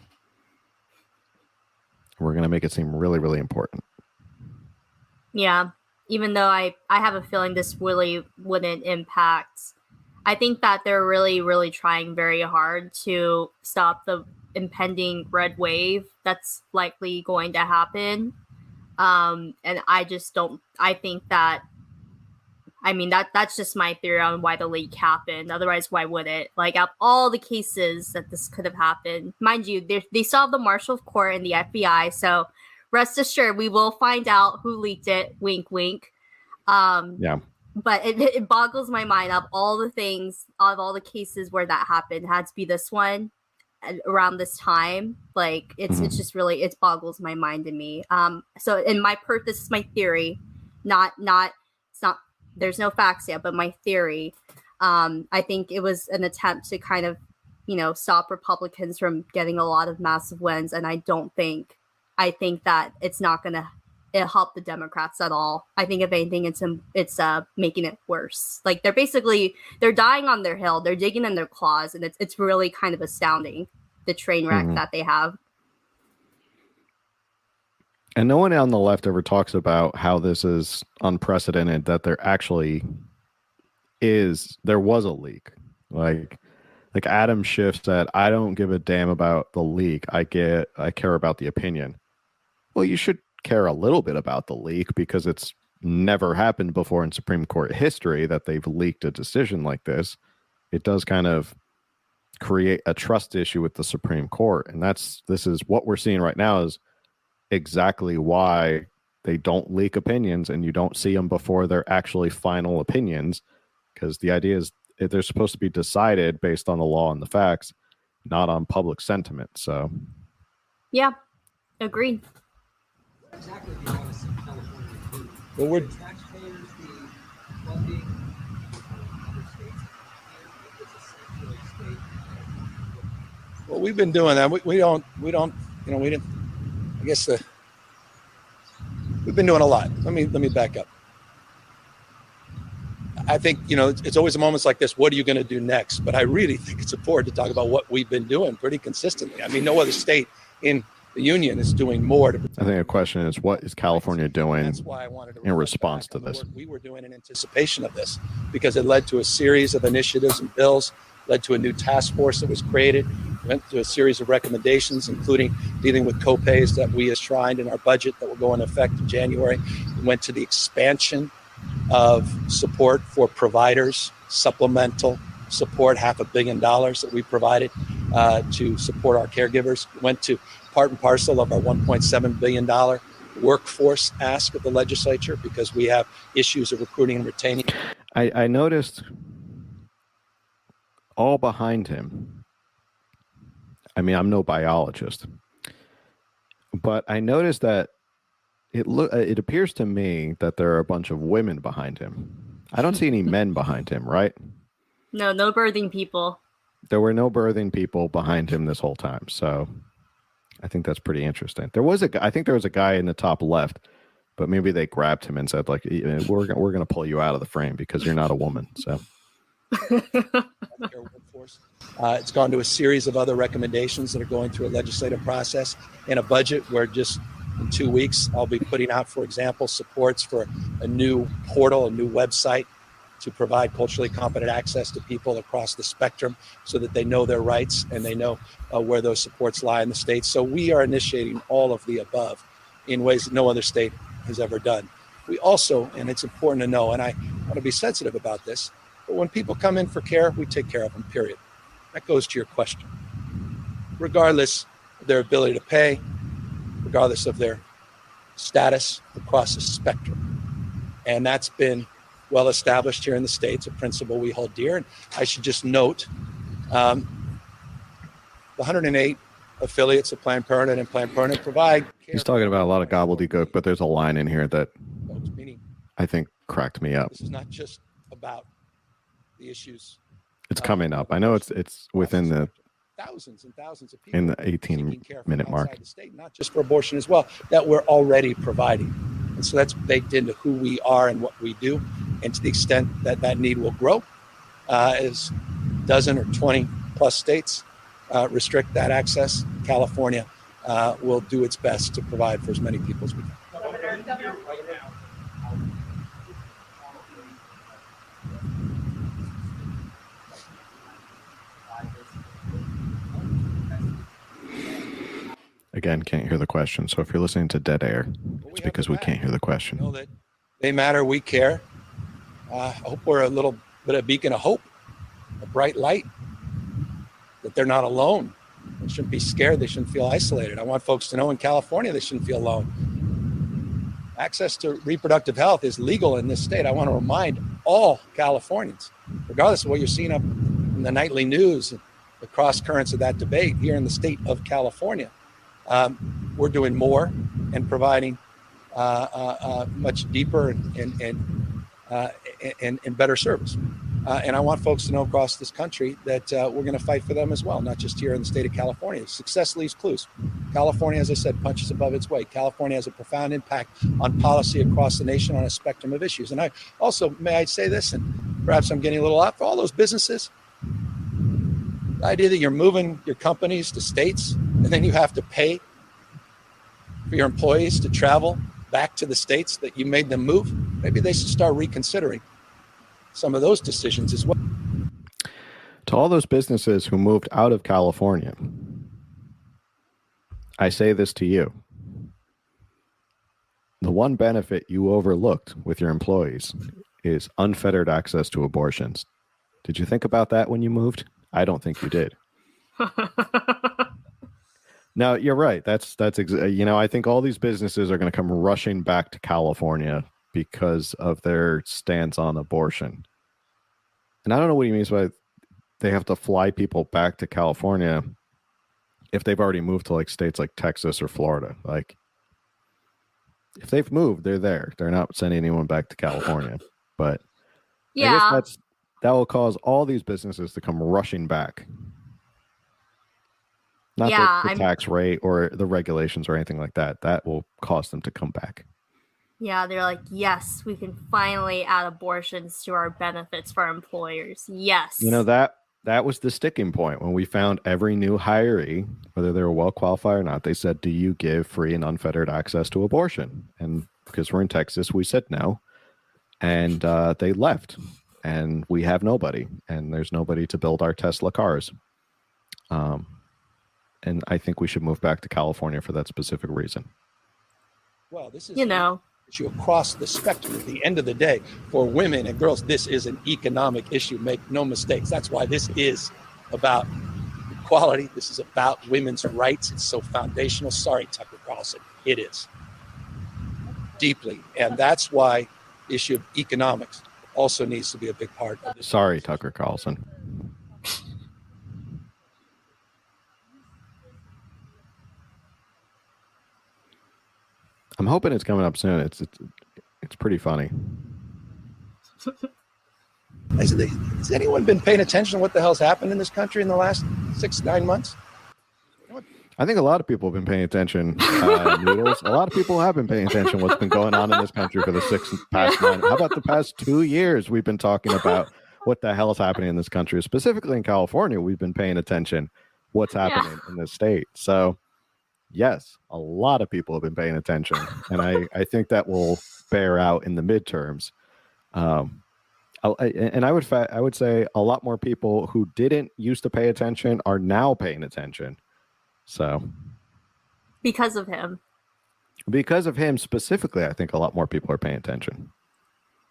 We're going to make it seem really, really important. Yeah, even though I, I have a feeling this really wouldn't impact I think that they're really, really trying very hard to stop the impending red wave that's likely going to happen. Um, and I just don't. I think that. I mean that that's just my theory on why the leak happened. Otherwise, why would it? Like, of all the cases that this could have happened, mind you, they they have the Marshal of Court and the FBI. So, rest assured, we will find out who leaked it. Wink, wink. Um, yeah but it, it boggles my mind of all the things of all the cases where that happened had to be this one around this time like it's mm-hmm. it's just really it boggles my mind to me um so in my per this is my theory not not it's not there's no facts yet but my theory um i think it was an attempt to kind of you know stop republicans from getting a lot of massive wins and i don't think i think that it's not gonna help the Democrats at all. I think if anything, it's it's uh making it worse. Like they're basically they're dying on their hill. They're digging in their claws, and it's it's really kind of astounding the train wreck mm-hmm. that they have. And no one on the left ever talks about how this is unprecedented. That there actually is there was a leak. Like like Adam Schiff said, I don't give a damn about the leak. I get I care about the opinion. Well, you should care a little bit about the leak because it's never happened before in Supreme Court history that they've leaked a decision like this. It does kind of create a trust issue with the Supreme Court. And that's this is what we're seeing right now is exactly why they don't leak opinions and you don't see them before they're actually final opinions because the idea is they're supposed to be decided based on the law and the facts, not on public sentiment. So, yeah, agreed exactly? Well, we're Well, we've been doing that. We, we don't, we don't, you know, we didn't. I guess the we've been doing a lot. Let me let me back up. I think you know it's always moments like this. What are you going to do next? But I really think it's important to talk about what we've been doing pretty consistently. I mean, no other state in the union is doing more to I think the question is what is California doing in response to this? We were doing in anticipation of this because it led to a series of initiatives and bills, led to a new task force that was created, went to a series of recommendations, including dealing with copays that we enshrined in our budget that will go into effect in January. We went to the expansion of support for providers, supplemental support, half a billion dollars that we provided uh, to support our caregivers. Went to part and parcel of our $1.7 billion workforce ask of the legislature because we have issues of recruiting and retaining. I, I noticed all behind him. I mean, I'm no biologist, but I noticed that it look uh, it appears to me that there are a bunch of women behind him. I don't see any men behind him, right? No, no birthing people. There were no birthing people behind him this whole time. So I think that's pretty interesting. There was a, I think there was a guy in the top left, but maybe they grabbed him and said like, we're we're going to pull you out of the frame because you're not a woman. So. Uh, it's gone to a series of other recommendations that are going through a legislative process and a budget where just in two weeks I'll be putting out, for example, supports for a new portal, a new website to provide culturally competent access to people across the spectrum so that they know their rights and they know uh, where those supports lie in the state. So we are initiating all of the above in ways that no other state has ever done. We also, and it's important to know, and I want to be sensitive about this, but when people come in for care, we take care of them, period. That goes to your question. Regardless of their ability to pay, regardless of their status across the spectrum. And that's been well established here in the States, a principle we hold dear. And I should just note um, the 108 affiliates of Planned Parenthood and Planned Parenthood provide. He's talking about a lot of gobbledygook, but there's a line in here that I think cracked me up. This is not just about the issues. It's coming up. I know it's it's within the thousands and thousands of people in the 18 minute mark. The state, not just for abortion as well, that we're already providing. And so that's baked into who we are and what we do. And to the extent that that need will grow, uh, as dozen or 20 plus states uh, restrict that access, California uh, will do its best to provide for as many people as we can. Again, can't hear the question. So if you're listening to dead air, it's because we can't hear the question. They matter. We care. Uh, I hope we're a little bit of a beacon of hope, a bright light. That they're not alone. They shouldn't be scared. They shouldn't feel isolated. I want folks to know in California they shouldn't feel alone. Access to reproductive health is legal in this state. I want to remind all Californians, regardless of what you're seeing up in the nightly news, the cross currents of that debate here in the state of California um, we're doing more and providing uh, uh, uh, much deeper and and and, uh, and, and, better service. Uh, and I want folks to know across this country that uh, we're going to fight for them as well, not just here in the state of California. Success leaves clues. California, as I said, punches above its weight. California has a profound impact on policy across the nation on a spectrum of issues. And I also, may I say this, and perhaps I'm getting a little out for all those businesses, the idea that you're moving your companies to states and then you have to pay for your employees to travel back to the states that you made them move, maybe they should start reconsidering some of those decisions as well. To all those businesses who moved out of California, I say this to you. The one benefit you overlooked with your employees is unfettered access to abortions. Did you think about that when you moved? I don't think you did. no, you're right. That's that's ex- you know, I think all these businesses are going to come rushing back to California because of their stance on abortion. And I don't know what he means by they have to fly people back to California if they've already moved to like states like Texas or Florida. Like if they've moved, they're there. They're not sending anyone back to California. But yeah, that's that will cause all these businesses to come rushing back. Not Yeah, the, the tax rate or the regulations or anything like that. That will cause them to come back. yeah, they're like, yes, we can finally add abortions to our benefits for employers. Yes, You know that that was the sticking point when we found every new hiree, whether they were well qualified or not. They said, "Do you give free and unfettered access to abortion?" And because we're in Texas, we said no, and uh, they left, and we have nobody, and there's nobody to build our Tesla cars. Um, and I think we should move back to California for that specific reason. Well, this is you know, issue across the spectrum. At the end of the day, for women and girls, this is an economic issue. Make no mistakes. That's why this is about equality. This is about women's rights. It's so foundational. Sorry, Tucker Carlson. It is deeply, and that's why the issue of economics also needs to be a big part of this. Sorry, Tucker Carlson. I'm hoping it's coming up soon. It's it's, it's pretty funny. Has, has anyone been paying attention to what the hell's happened in this country in the last six, nine months? I think a lot of people have been paying attention. Uh, noodles. A lot of people have been paying attention. What's been going on in this country for the six past nine? How about the past two years? We've been talking about what the hell is happening in this country, specifically in California. We've been paying attention. What's happening in this state? So, yes, a lot of people have been paying attention, and I I think that will bear out in the midterms. Um, I- I- and I would fa- I would say a lot more people who didn't used to pay attention are now paying attention. So because of him. because of him specifically, I think a lot more people are paying attention.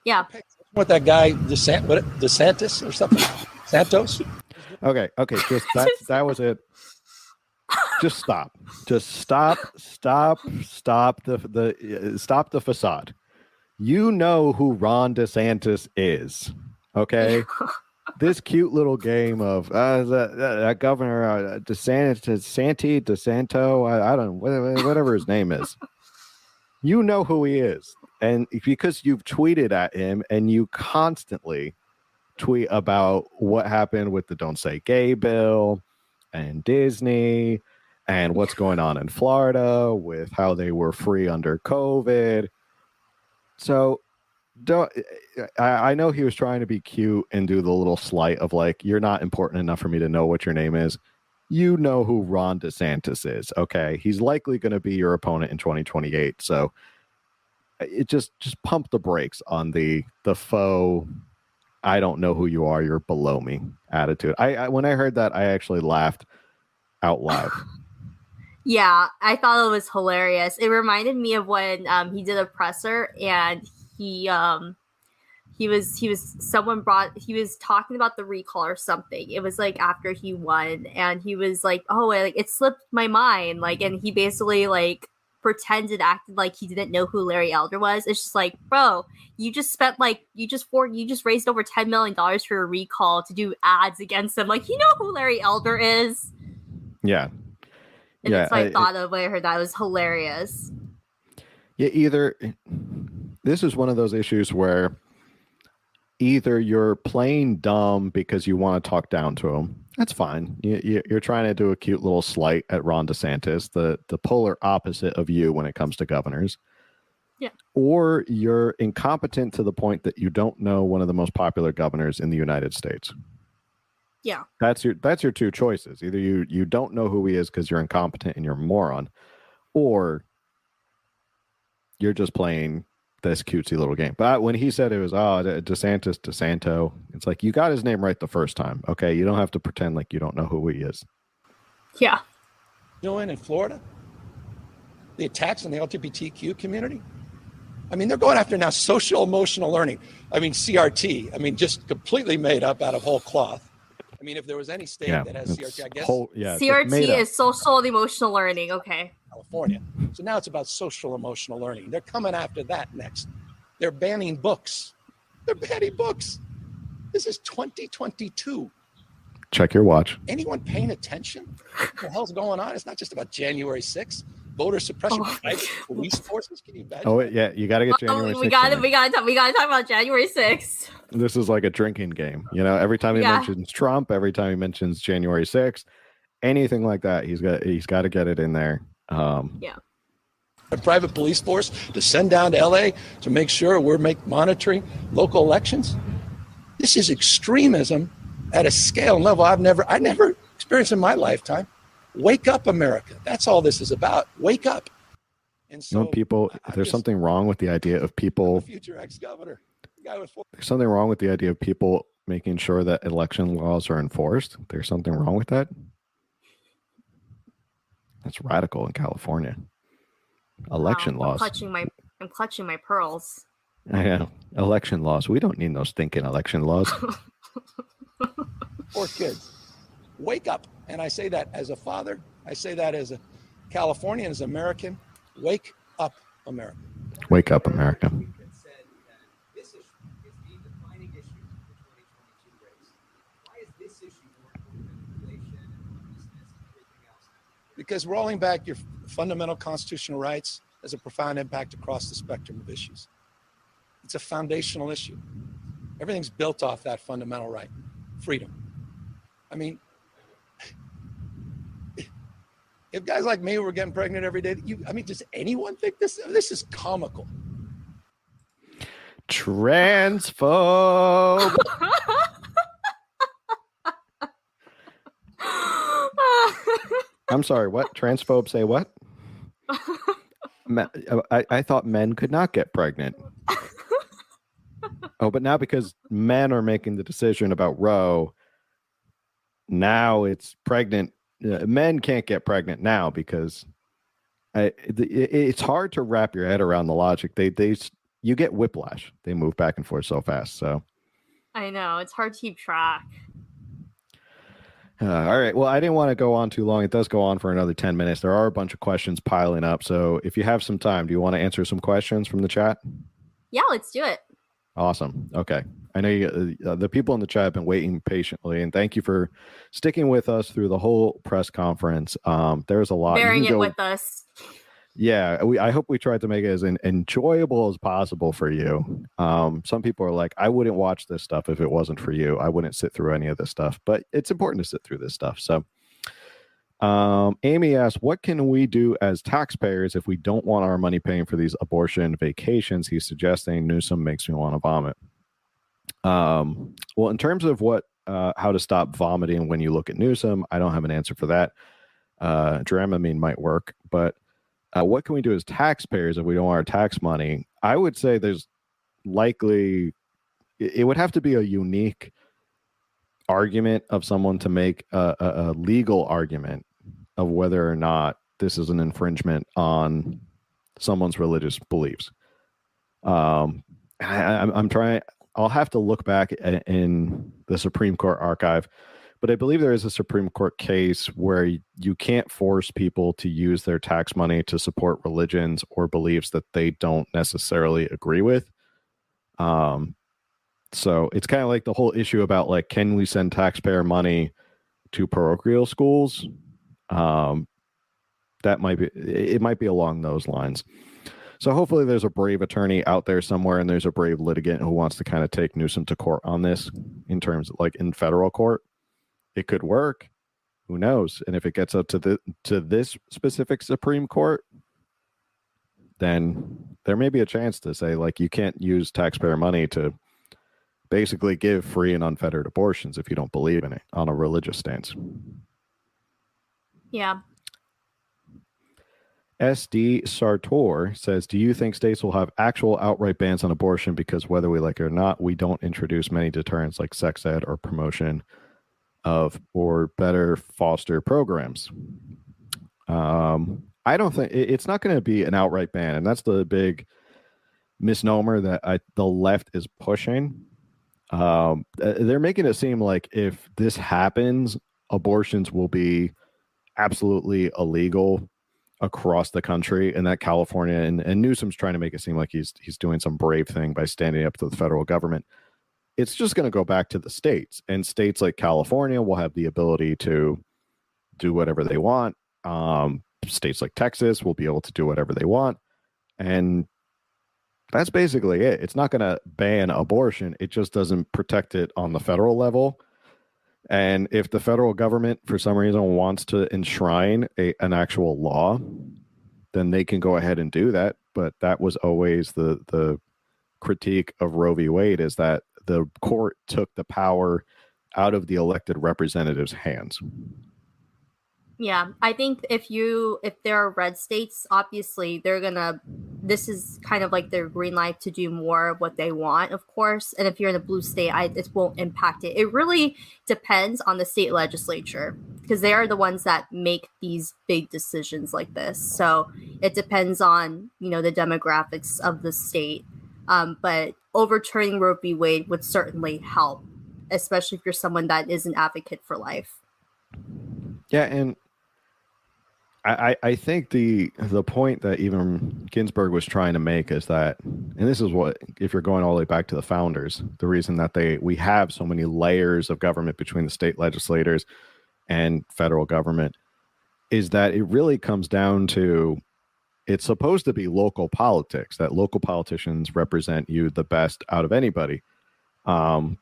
Yeah, What that guy DeSant, what, DeSantis or something? Santos? Okay, okay, just that that was it. Just stop. Just stop. Stop. Stop the the uh, stop the facade. You know who Ron DeSantis is, okay? this cute little game of uh, that, that, that governor uh, DeSantis, Santi DeSanto, I, I don't know, whatever, whatever his name is. You know who he is, and because you've tweeted at him and you constantly tweet about what happened with the "Don't Say Gay" bill and Disney and what's going on in Florida with how they were free under COVID. So don't I, I know he was trying to be cute and do the little slight of like, you're not important enough for me to know what your name is. You know who Ron DeSantis is. Okay. He's likely going to be your opponent in 2028. So uh, it just just pump the brakes on the the faux I don't know who you are, you're below me attitude. I, I when I heard that I actually laughed out loud. Yeah, I thought it was hilarious. It reminded me of when um, he did a presser and he um he was he was someone brought he was talking about the recall or something. It was like after he won and he was like, "Oh, like it slipped my mind." Like and he basically like pretended acted like he didn't know who Larry Elder was. It's just like, "Bro, you just spent like you just for you just raised over 10 million dollars for a recall to do ads against him. Like, you know who Larry Elder is?" Yeah. And Yeah, that's what I, I- thought of when I heard that. It was hilarious. Yeah, either this is one of those issues where either you're playing dumb because you want to talk down to him. That's fine. You, you're trying to do a cute little slight at Ron DeSantis, the the polar opposite of you when it comes to governors. Yeah. Or you're incompetent to the point that you don't know one of the most popular governors in the United States. Yeah. That's your that's your two choices. Either you you don't know who he is because you're incompetent and you're a moron, or you're just playing this cutesy little game. But when he said it was oh DeSantis DeSanto, it's like you got his name right the first time. Okay, you don't have to pretend like you don't know who he is. Yeah. Doing in Florida, the attacks on the LGBTQ community. I mean, they're going after now social emotional learning. I mean, CRT. I mean, just completely made up out of whole cloth. I mean, if there was any state Yeah, that has CRT, I guess whole- yeah, CRT is social and emotional learning. Okay. California. So now it's about social emotional learning. They're coming after that next. They're banning books. They're banning books. This is 2022. Check your watch. Anyone paying attention? What the hell's going on? It's not just about January 6th. Voter suppression, Oh. private police forces. Can you imagine? Oh yeah, you got to get oh, January. Oh, we 6th got in to we got to we got to talk about January 6th. This is like a drinking game. You know, every time he Yeah. mentions Trump, every time he mentions January 6th, anything like that, he's got he's got to get it in there. Um, yeah. a private police force to send down to LA to make sure we're make, monitoring local elections. This is extremism at a scale and level I've never I never experienced in my lifetime. Wake up, America. That's all this is about. Wake up. And you know, people. I- I'm There's just- something wrong with the idea of people. future ex-governor. The guy was There's something wrong with the idea of people making sure that election laws are enforced. There's something wrong with that. That's radical in California. Election Wow, I'm laws. clutching my I'm clutching my pearls. I know. Election laws. We don't need those stinking election laws. poor kids. Wake up. And I say that as a father. I say that as a Californian, as American. Wake up, America. Wake up, America. that said that this issue is the defining issue of the 2022 race. Why is this issue more important than inflation and homelessness and everything else? Because rolling back your fundamental constitutional rights has a profound impact across the spectrum of issues. It's a foundational issue. Everything's built off that fundamental right, freedom. I mean, if guys like me were getting pregnant every day, you, I mean, does anyone think this? This is comical. Transphobe. I'm sorry. What? Transphobe say what? I, I thought men could not get pregnant. Oh, but now because men are making the decision about Roe, now it's pregnant. uh, men can't get pregnant now because I, the, it, it's hard to wrap your head around the logic. They they you get whiplash. They move back and forth so fast. So I know it's hard to keep track. Uh, all right. Well, I didn't want to go on too long. It does go on for another 10 minutes. There are a bunch of questions piling up. So if you have some time, do you want to answer some questions from the chat? Yeah, let's do it. Awesome. Okay. I know you, uh, the people in the chat have been waiting patiently, and thank you for sticking with us through the whole press conference. Um, there's a lot. Bearing it go- with us. Yeah we, i hope we tried to make it as en- enjoyable as possible for you. Um, some people are like i wouldn't watch this stuff if it wasn't for you. I wouldn't sit through any of this stuff. But it's important to sit through this stuff. So um, amy asks what can we do as taxpayers if we don't want our money paying for these abortion vacations? He's suggesting newsom makes me want to vomit. Um, well in terms of what uh, how to stop vomiting when you look at newsom i don't have an answer for that. Uh, dramamine might work but uh, what can we do as taxpayers if we don't want our tax money? I would say there's likely it, would have to be a unique argument of someone to make a, a, a legal argument of whether or not this is an infringement on someone's religious beliefs. Um, I, I'm trying. I'll have to look back in the Supreme Court archive but I believe there is a Supreme Court case where you can't force people to use their tax money to support religions or beliefs that they don't necessarily agree with. Um, so it's kind of like the whole issue about like, can we send taxpayer money to parochial schools? Um, that might be it might be along those lines. So hopefully there's a brave attorney out there somewhere and there's a brave litigant who wants to kind of take Newsom to court on this in terms of like in federal court. It could work. Who knows? And if it gets up to the to this specific Supreme Court, then there may be a chance to say like you can't use taxpayer money to basically give free and unfettered abortions if you don't believe in it on a religious stance. Yeah. SD Sartor says, Do you think states will have actual outright bans on abortion because whether we like it or not, we don't introduce many deterrents like sex ed or promotion of or better foster programs? Um, I don't think it- it's not going to be an outright ban, and that's the big misnomer that I, the left is pushing. Um, they're making it seem like if this happens, abortions will be absolutely illegal across the country, and that California and, and Newsom's trying to make it seem like he's he's doing some brave thing by standing up to the federal government. It's just going to go back to the states, and states like California will have the ability to do whatever they want. Um, states like Texas will be able to do whatever they want, and that's basically it. It's not going to ban abortion; it just doesn't protect it on the federal level. And if the federal government, for some reason, wants to enshrine a, an actual law, then they can go ahead and do that. But that was always the the critique of Roe v. Wade is that the court took the power out of the elected representatives' hands. Yeah, I think if you if there are red states, obviously they're gonna. This is kind of like their green light to do more of what they want, of course. And if you're in a blue state, I, it won't impact it. It really depends on the state legislature because they are the ones that make these big decisions like this. So it depends on you know the demographics of the state. Um, but overturning Roe v. Wade would certainly help, especially if you're someone that is an advocate for life. Yeah, and I, I think the the point that even Ginsburg was trying to make is that, and this is what if you're going all the way back to the founders, the reason that they we have so many layers of government between the state legislators and federal government is that it really comes down to it's supposed to be local politics that local politicians represent you the best out of anybody. Um,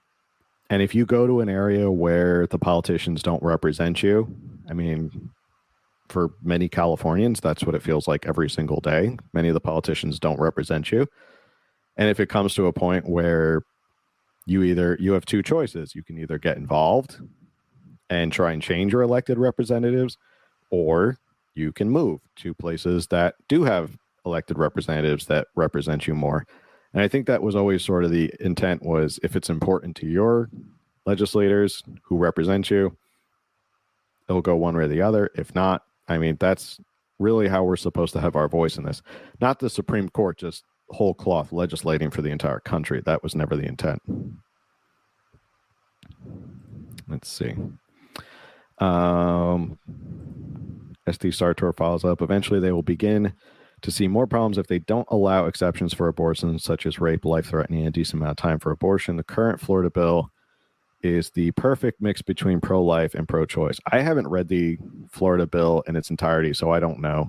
and if you go to an area where the politicians don't represent you i mean for many californians that's what it feels like every single day. Many of the politicians don't represent you. And if it comes to a point where you either you have two choices you can either get involved and try and change your elected representatives or you can move to places that do have elected representatives that represent you more. And i think that was always sort of the intent was if it's important to your legislators who represent you it'll go one way or the other. If not i mean that's really how we're supposed to have our voice in this. Not the supreme court just whole cloth legislating for the entire country. That was never the intent. Let's see. Um SD Sartor follows up. Eventually, they will begin to see more problems if they don't allow exceptions for abortions, such as rape, life threatening, and a decent amount of time for abortion. The current Florida bill is the perfect mix between pro life and pro choice. I haven't read the Florida bill in its entirety, so I don't know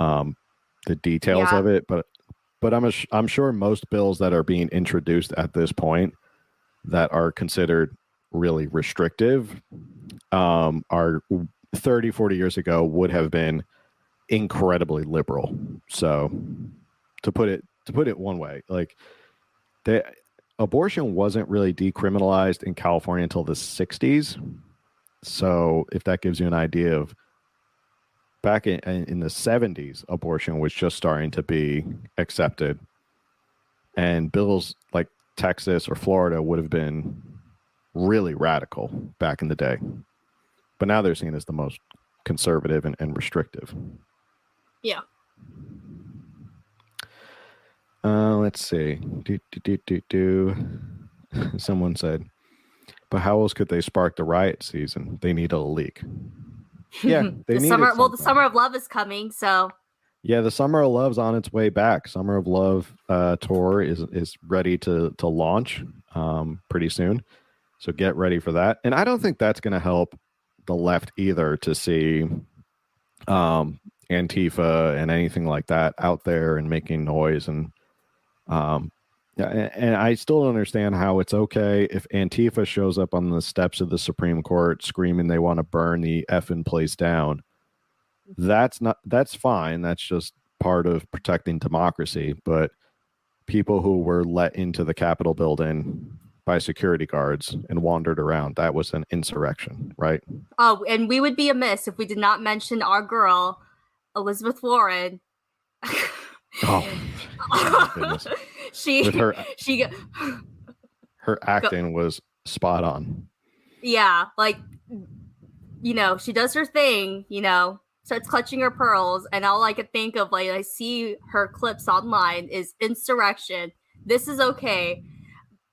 um, the details Yeah. of it, but but I'm, ass- I'm sure most bills that are being introduced at this point that are considered really restrictive um, are 30 40 years ago would have been incredibly liberal. So to put it to put it one way like the abortion wasn't really decriminalized in california until the 60s so if that gives you an idea of back in, in the 70s abortion was just starting to be accepted. And bills like texas or florida would have been really radical back in the day but now they're seen as the most conservative and, and restrictive. Yeah. Uh, let's see. Do, do, do, do, do. Someone said, but how else could they spark the riot season? They need a leak. Yeah, they the summer. Well, the summer of love is coming, so Yeah, the Summer of Love's on its way back. Summer of Love uh, tour is is ready to to launch um, pretty soon. So get ready for that. And I don't think that's going to help the left either to see um, Antifa and anything like that out there and making noise and um and, I still don't understand how it's okay if Antifa shows up on the steps of the Supreme Court screaming they want to burn the effing place down. That's not that's fine. That's just part of protecting democracy. But people who were let into the Capitol building by security guards and wandered around, that was an insurrection, right? Oh, and we would be amiss if we did not mention our girl, Elizabeth Warren. Oh, she With her she her acting was spot on. yeah, like you know, she does her thing, you know, starts clutching her pearls, and all I could think of, like I see her clips online, is insurrection. This is okay.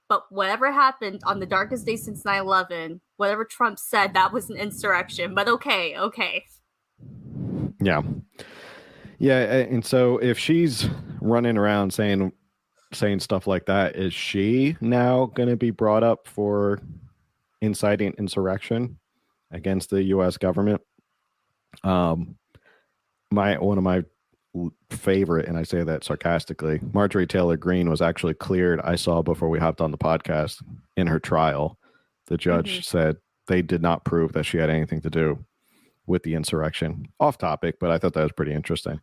But whatever happened on the darkest day since 9-11, whatever Trump said, that was an insurrection. But okay, okay. Yeah. Yeah, and so if she's running around saying saying stuff like that, is she now going to be brought up for inciting insurrection against the US government? Um my one of my favorite and I say that sarcastically, Marjorie Taylor Greene was actually cleared I saw before we hopped on the podcast in her trial. The judge Mhm. said they did not prove that she had anything to do with the insurrection. Off topic, but I thought that was pretty interesting.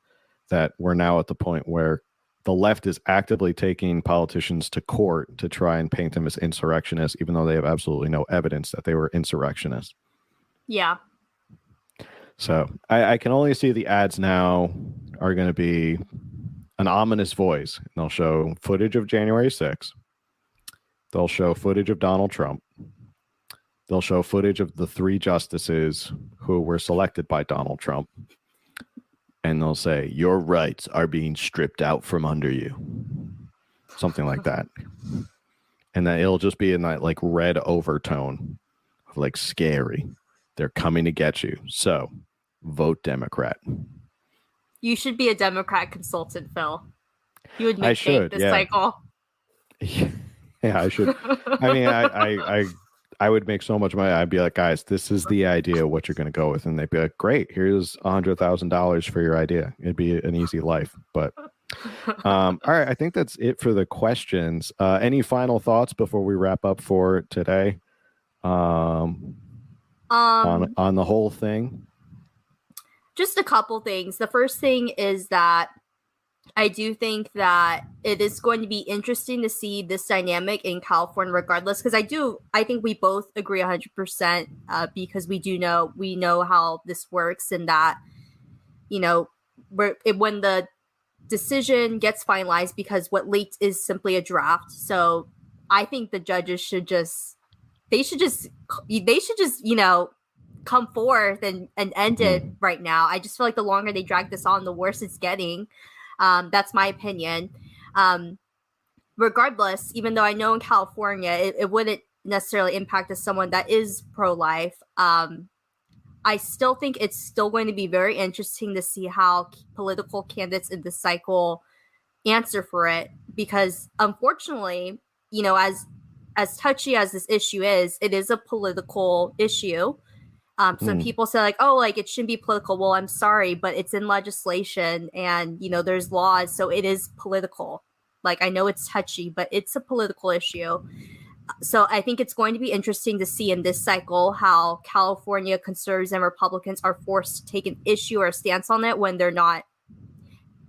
That we're now at the point where the left is actively taking politicians to court to try and paint them as insurrectionists, even though they have absolutely no evidence that they were insurrectionists. Yeah. So I, I can only see the ads now are going to be an ominous voice. And they'll show footage of January 6th. They'll show footage of Donald Trump. They'll show footage of the three justices who were selected by Donald Trump. And they'll say, Your rights are being stripped out from under you. Something like that. And then it'll just be in that like red overtone of like scary. They're coming to get you. So vote Democrat. You should be a Democrat consultant, Phil. You would make should, this yeah. cycle. yeah, I should. I mean, I, I, I, I would make so much money. I'd be like, guys, this is the idea. What you're going to go with, and they'd be like, great. Here's a hundred thousand dollars for your idea. It'd be an easy life. But um, all right, I think that's it for the questions. Uh, any final thoughts before we wrap up for today? Um, um, on on the whole thing. Just a couple things. The first thing is that I do think that it is going to be interesting to see this dynamic in California, regardless, because I do, I think we both agree 100% uh, because we do know, we know how this works and that, you know, it, when the decision gets finalized, because what leaked is simply a draft. So I think the judges should just, they should just, they should just, you know, come forth and and end it right now. I just feel like the longer they drag this on, the worse it's getting. Um, that's my opinion. Um, regardless, even though I know in California it, it wouldn't necessarily impact as someone that is pro life, um, I still think it's still going to be very interesting to see how political candidates in this cycle answer for it because unfortunately, you know, as as touchy as this issue is, it is a political issue. Um, some Hmm. people say like, oh, like it shouldn't be political. Well, I'm sorry, but it's in legislation, and you know, there's laws, so it is political. Like I know it's touchy, but it's a political issue. So I think it's going to be interesting to see in this cycle how California conservatives and Republicans are forced to take an issue or a stance on it when they're not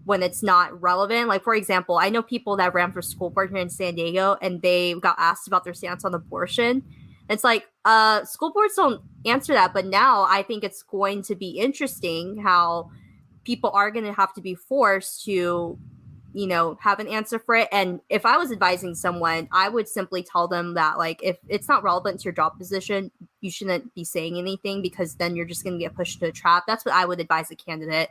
when it's not relevant. Like for example, I know people that ran for school board here in San Diego and they got asked about their stance on abortion. It's like uh school boards don't answer that, but now I think it's going to be interesting how people are going to have to be forced to you know have an answer for it. And if i was advising someone i would simply tell them that like if it's not relevant to your job position you shouldn't be saying anything because then you're just going to get pushed to a trap. That's what i would advise a candidate.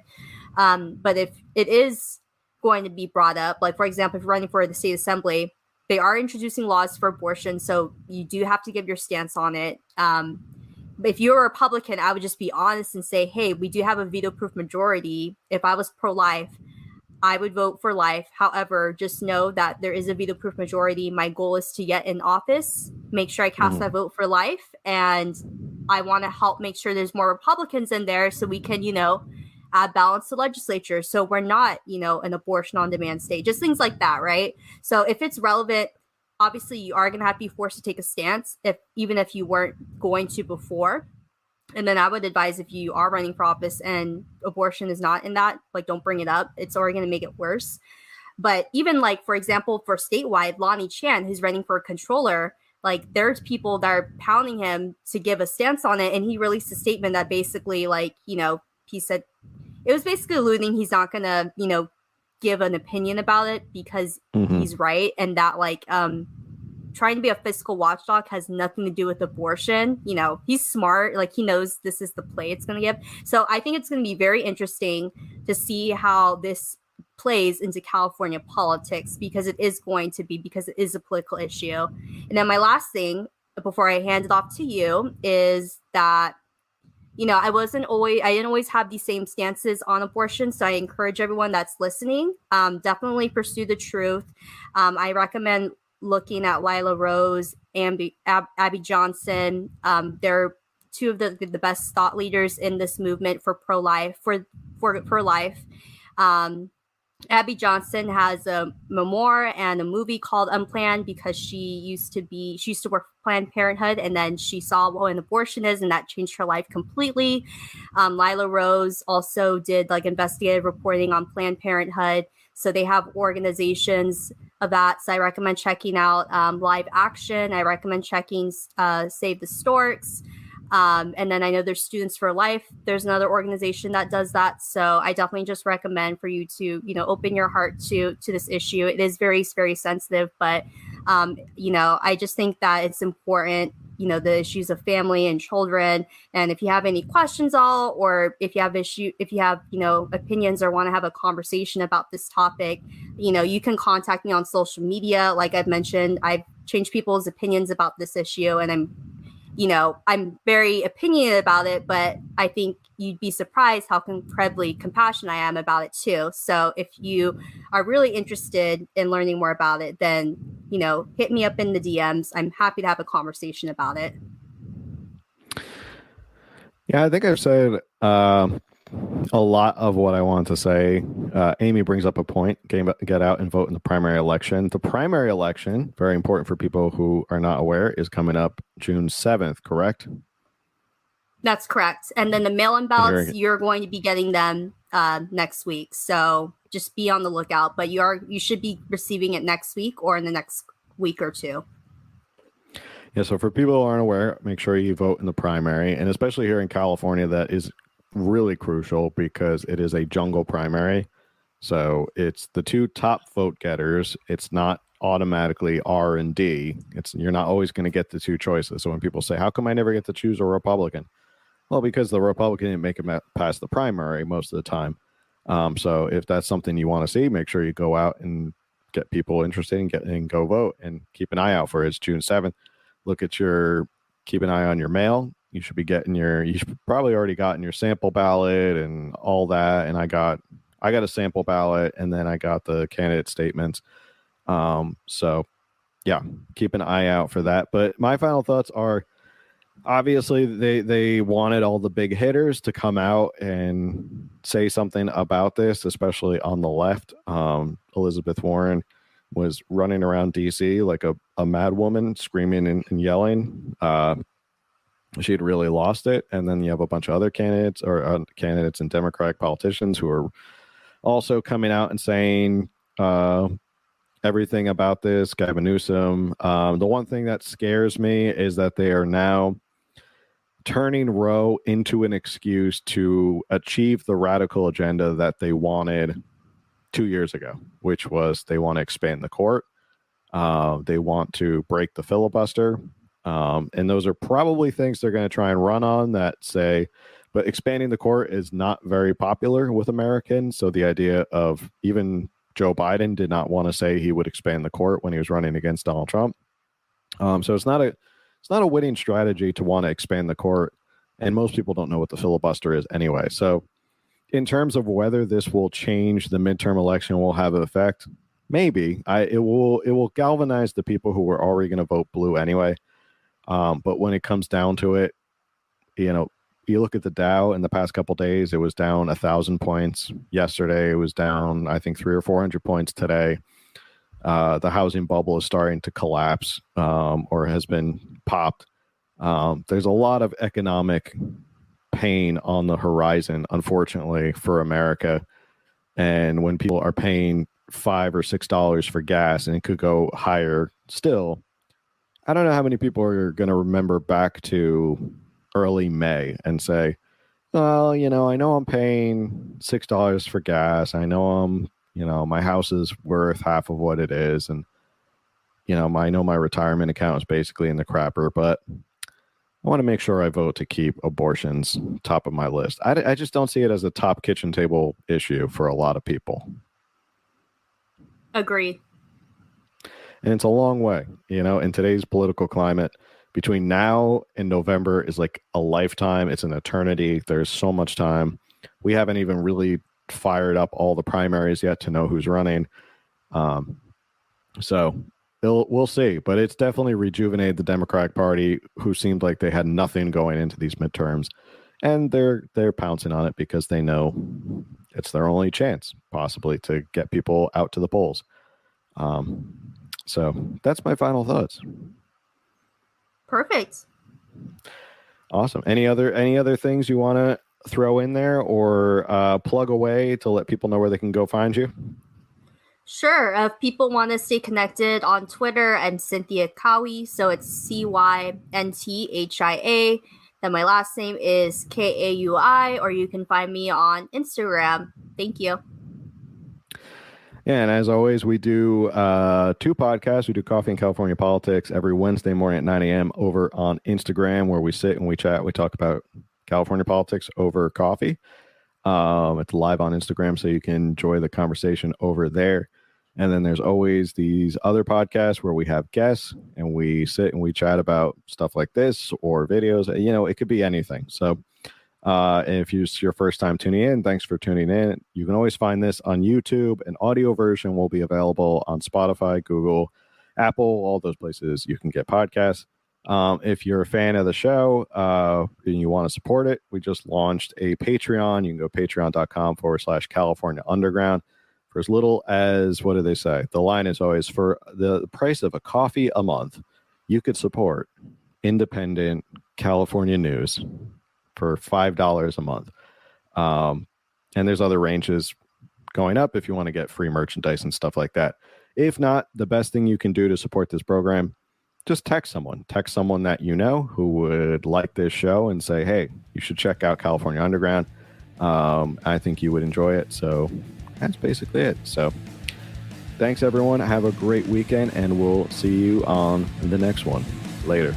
Um, but if it is going to be brought up like for example if you're running for the state assembly they are introducing laws for abortion so you do have to give your stance on it um, but if you're a republican i would just be honest and say hey we do have a veto proof majority if i was pro-life I would vote for life. However, just know that there is a veto proof majority. My goal is to get in office, make sure I cast Mhm. my vote for life, and I want to help make sure there's more Republicans in there so we can, you know, add balance to legislature. So we're not you know an abortion on demand state just things like that right? So if it's relevant obviously you are going to have to be forced to take a stance if even if you weren't going to before. And then i would advise if you are running for office and abortion is not in that like don't bring it up. It's already going to make it worse. But even like for example for statewide Lanhee Chen who's running for controller like there's people that are pounding him to give a stance on it. And he released a statement that basically like you know he said it was basically alluding he's not gonna you know give an opinion about it because Mhm. he's right and that like um trying to be a fiscal watchdog has nothing to do with abortion. You know he's smart. Like he knows this is the play it's going to give. So i think it's going to be very interesting to see how this plays into california politics because it is going to be because it is a political issue. And then my last thing before i hand it off to you is that you know, I wasn't always, I didn't always have the same stances on abortion. So I encourage everyone that's listening, um, definitely pursue the truth. Um, I recommend looking at Lila Rose, Abby, Ab- Abby Johnson. Um, they're two of the, the best thought leaders in this movement for pro life, for, for pro life. Um, Abby Johnson has a memoir and a movie called Unplanned because she used to be she used to work Planned Parenthood and then she saw what an abortion is and that changed her life completely. Um, Lila Rose also did like investigative reporting on Planned Parenthood, so they have organizations of that. So I recommend checking out um, Live Action. I recommend checking uh, Save the Storks. Um, and then I know there's Students for Life. There's another organization that does that. So I definitely just recommend for you to, you know, open your heart to to this issue. It is very, very sensitive, but um, you know, I just think that it's important, you know, the issues of family and children. And if you have any questions all, or if you have issue, if you have, you know, opinions or want to have a conversation about this topic, you know, you can contact me on social media. Like I've mentioned, I've changed people's opinions about this issue and I'm you know, I'm very opinionated about it, but I think you'd be surprised how incredibly compassionate I am about it too. So if you are really interested in learning more about it, then, you know, hit me up in the DMs. I'm happy to have a conversation about it. Yeah, I think I've said um, a lot of what I want to say. Uh, Amy brings up a point: get, get out and vote in the primary election. The primary election, very important for people who are not aware, is coming up June seventh. Correct? That's correct. And then the mail-in ballots, you're going to be getting them uh, next week. So just be on the lookout. But you are you should be receiving it next week or in the next week or two. Yeah. So for people who aren't aware, make sure you vote in the primary, and especially here in California, that is really crucial because it is a jungle primary. So it's the two top vote getters. It's not automatically R and D. It's you're not always going to get the two choices. So when people say, "How come I never get to choose a Republican?" Well, because the Republican didn't make it past the primary most of the time. Um, so if that's something you want to see, make sure you go out and get people interested and get and go vote and keep an eye out for it. It's June seventh. Look at your keep an eye on your mail. You should be getting your you probably already gotten your sample ballot and all that. And I got I got a sample ballot and then I got the candidate statements. Um, so yeah, keep an eye out for that. But my final thoughts are obviously they they wanted all the big hitters to come out and say something about this, especially on the left. Um, Elizabeth Warren was running around DC like a, a mad woman, screaming and, and yelling. Uh, she'd really lost it. And then you have a bunch of other candidates or uh, candidates and Democratic politicians who are also coming out and saying uh, everything about this. Gavin Newsom. Um, the one thing that scares me is that they are now turning Roe into an excuse to achieve the radical agenda that they wanted two years ago, which was they want to expand the court. Uh, they want to break the filibuster. Um, and those are probably things they're going to try and run on that say, but expanding the court is not very popular with Americans. So the idea of even Joe Biden did not want to say he would expand the court when he was running against Donald Trump. Um, so it's not a it's not a winning strategy to want to expand the court, and most people don't know what the filibuster is anyway. So, in terms of whether this will change the midterm election, will have an effect. Maybe I it will it will galvanize the people who were already going to vote blue anyway. Um, but when it comes down to it, you know, you look at the Dow in the past couple days, it was down a thousand points. Yesterday, it was down, I think, three or four hundred points today. Uh, the housing bubble is starting to collapse um, or has been popped. Um, there's a lot of economic pain on the horizon, unfortunately, for America. And when people are paying five or six dollars for gas and it could go higher still, I don't know how many people are going to remember back to early May and say, well, you know, I know I'm paying six dollars for gas. I know I'm, you know, my house is worth half of what it is, and you know, my, I know my retirement account is basically in the crapper, but I want to make sure I vote to keep abortions top of my list. I, I just don't see it as a top kitchen table issue for a lot of people. Agree. And it's a long way, you know, in today's political climate. Between now and November is like a lifetime, it's an eternity. There's so much time. We haven't even really fired up all the primaries yet to know who's running. Um, so we'll, see, but it's definitely rejuvenated the Democratic Party, who seemed like they had nothing going into these midterms, and they're they're pouncing on it because they know it's their only chance, possibly, to get people out to the polls. Um, so that's my final thoughts. Perfect. Awesome. Any other any other things you want to throw in there or uh, plug away to let people know where they can go find you? Sure. If people want to stay connected on Twitter, I'm Cynthia Kaui. So it's C Y N T H I A. Then my last name is K A U I, or you can find me on Instagram. Thank you. Yeah, and as always, we do uh, two podcasts. We do Coffee and California Politics every Wednesday morning at 9 a.m. over on Instagram, where we sit and we chat. We talk about California politics over coffee. Um, it's live on Instagram, so you can enjoy the conversation over there. And then there's always these other podcasts where we have guests and we sit and we chat about stuff like this or videos. You know, it could be anything. So uh, if it's your first time tuning in, thanks for tuning in. You can always find this on YouTube. An audio version will be available on Spotify, Google, Apple, all those places you can get podcasts. Um, if you're a fan of the show uh, and you want to support it, we just launched a Patreon. You can go patreon.com forward slash California Underground for as little as, what do they say? The line is always for the price of a coffee a month, you could support independent California news for $5 a month. Um, and there's other ranges going up if you want to get free merchandise and stuff like that. If not, the best thing you can do to support this program just text someone. Text someone that you know who would like this show and say hey you should check out california underground. Um, i think you would enjoy it. So that's basically it. So thanks everyone. Have a great weekend and we'll see you on the next one. Later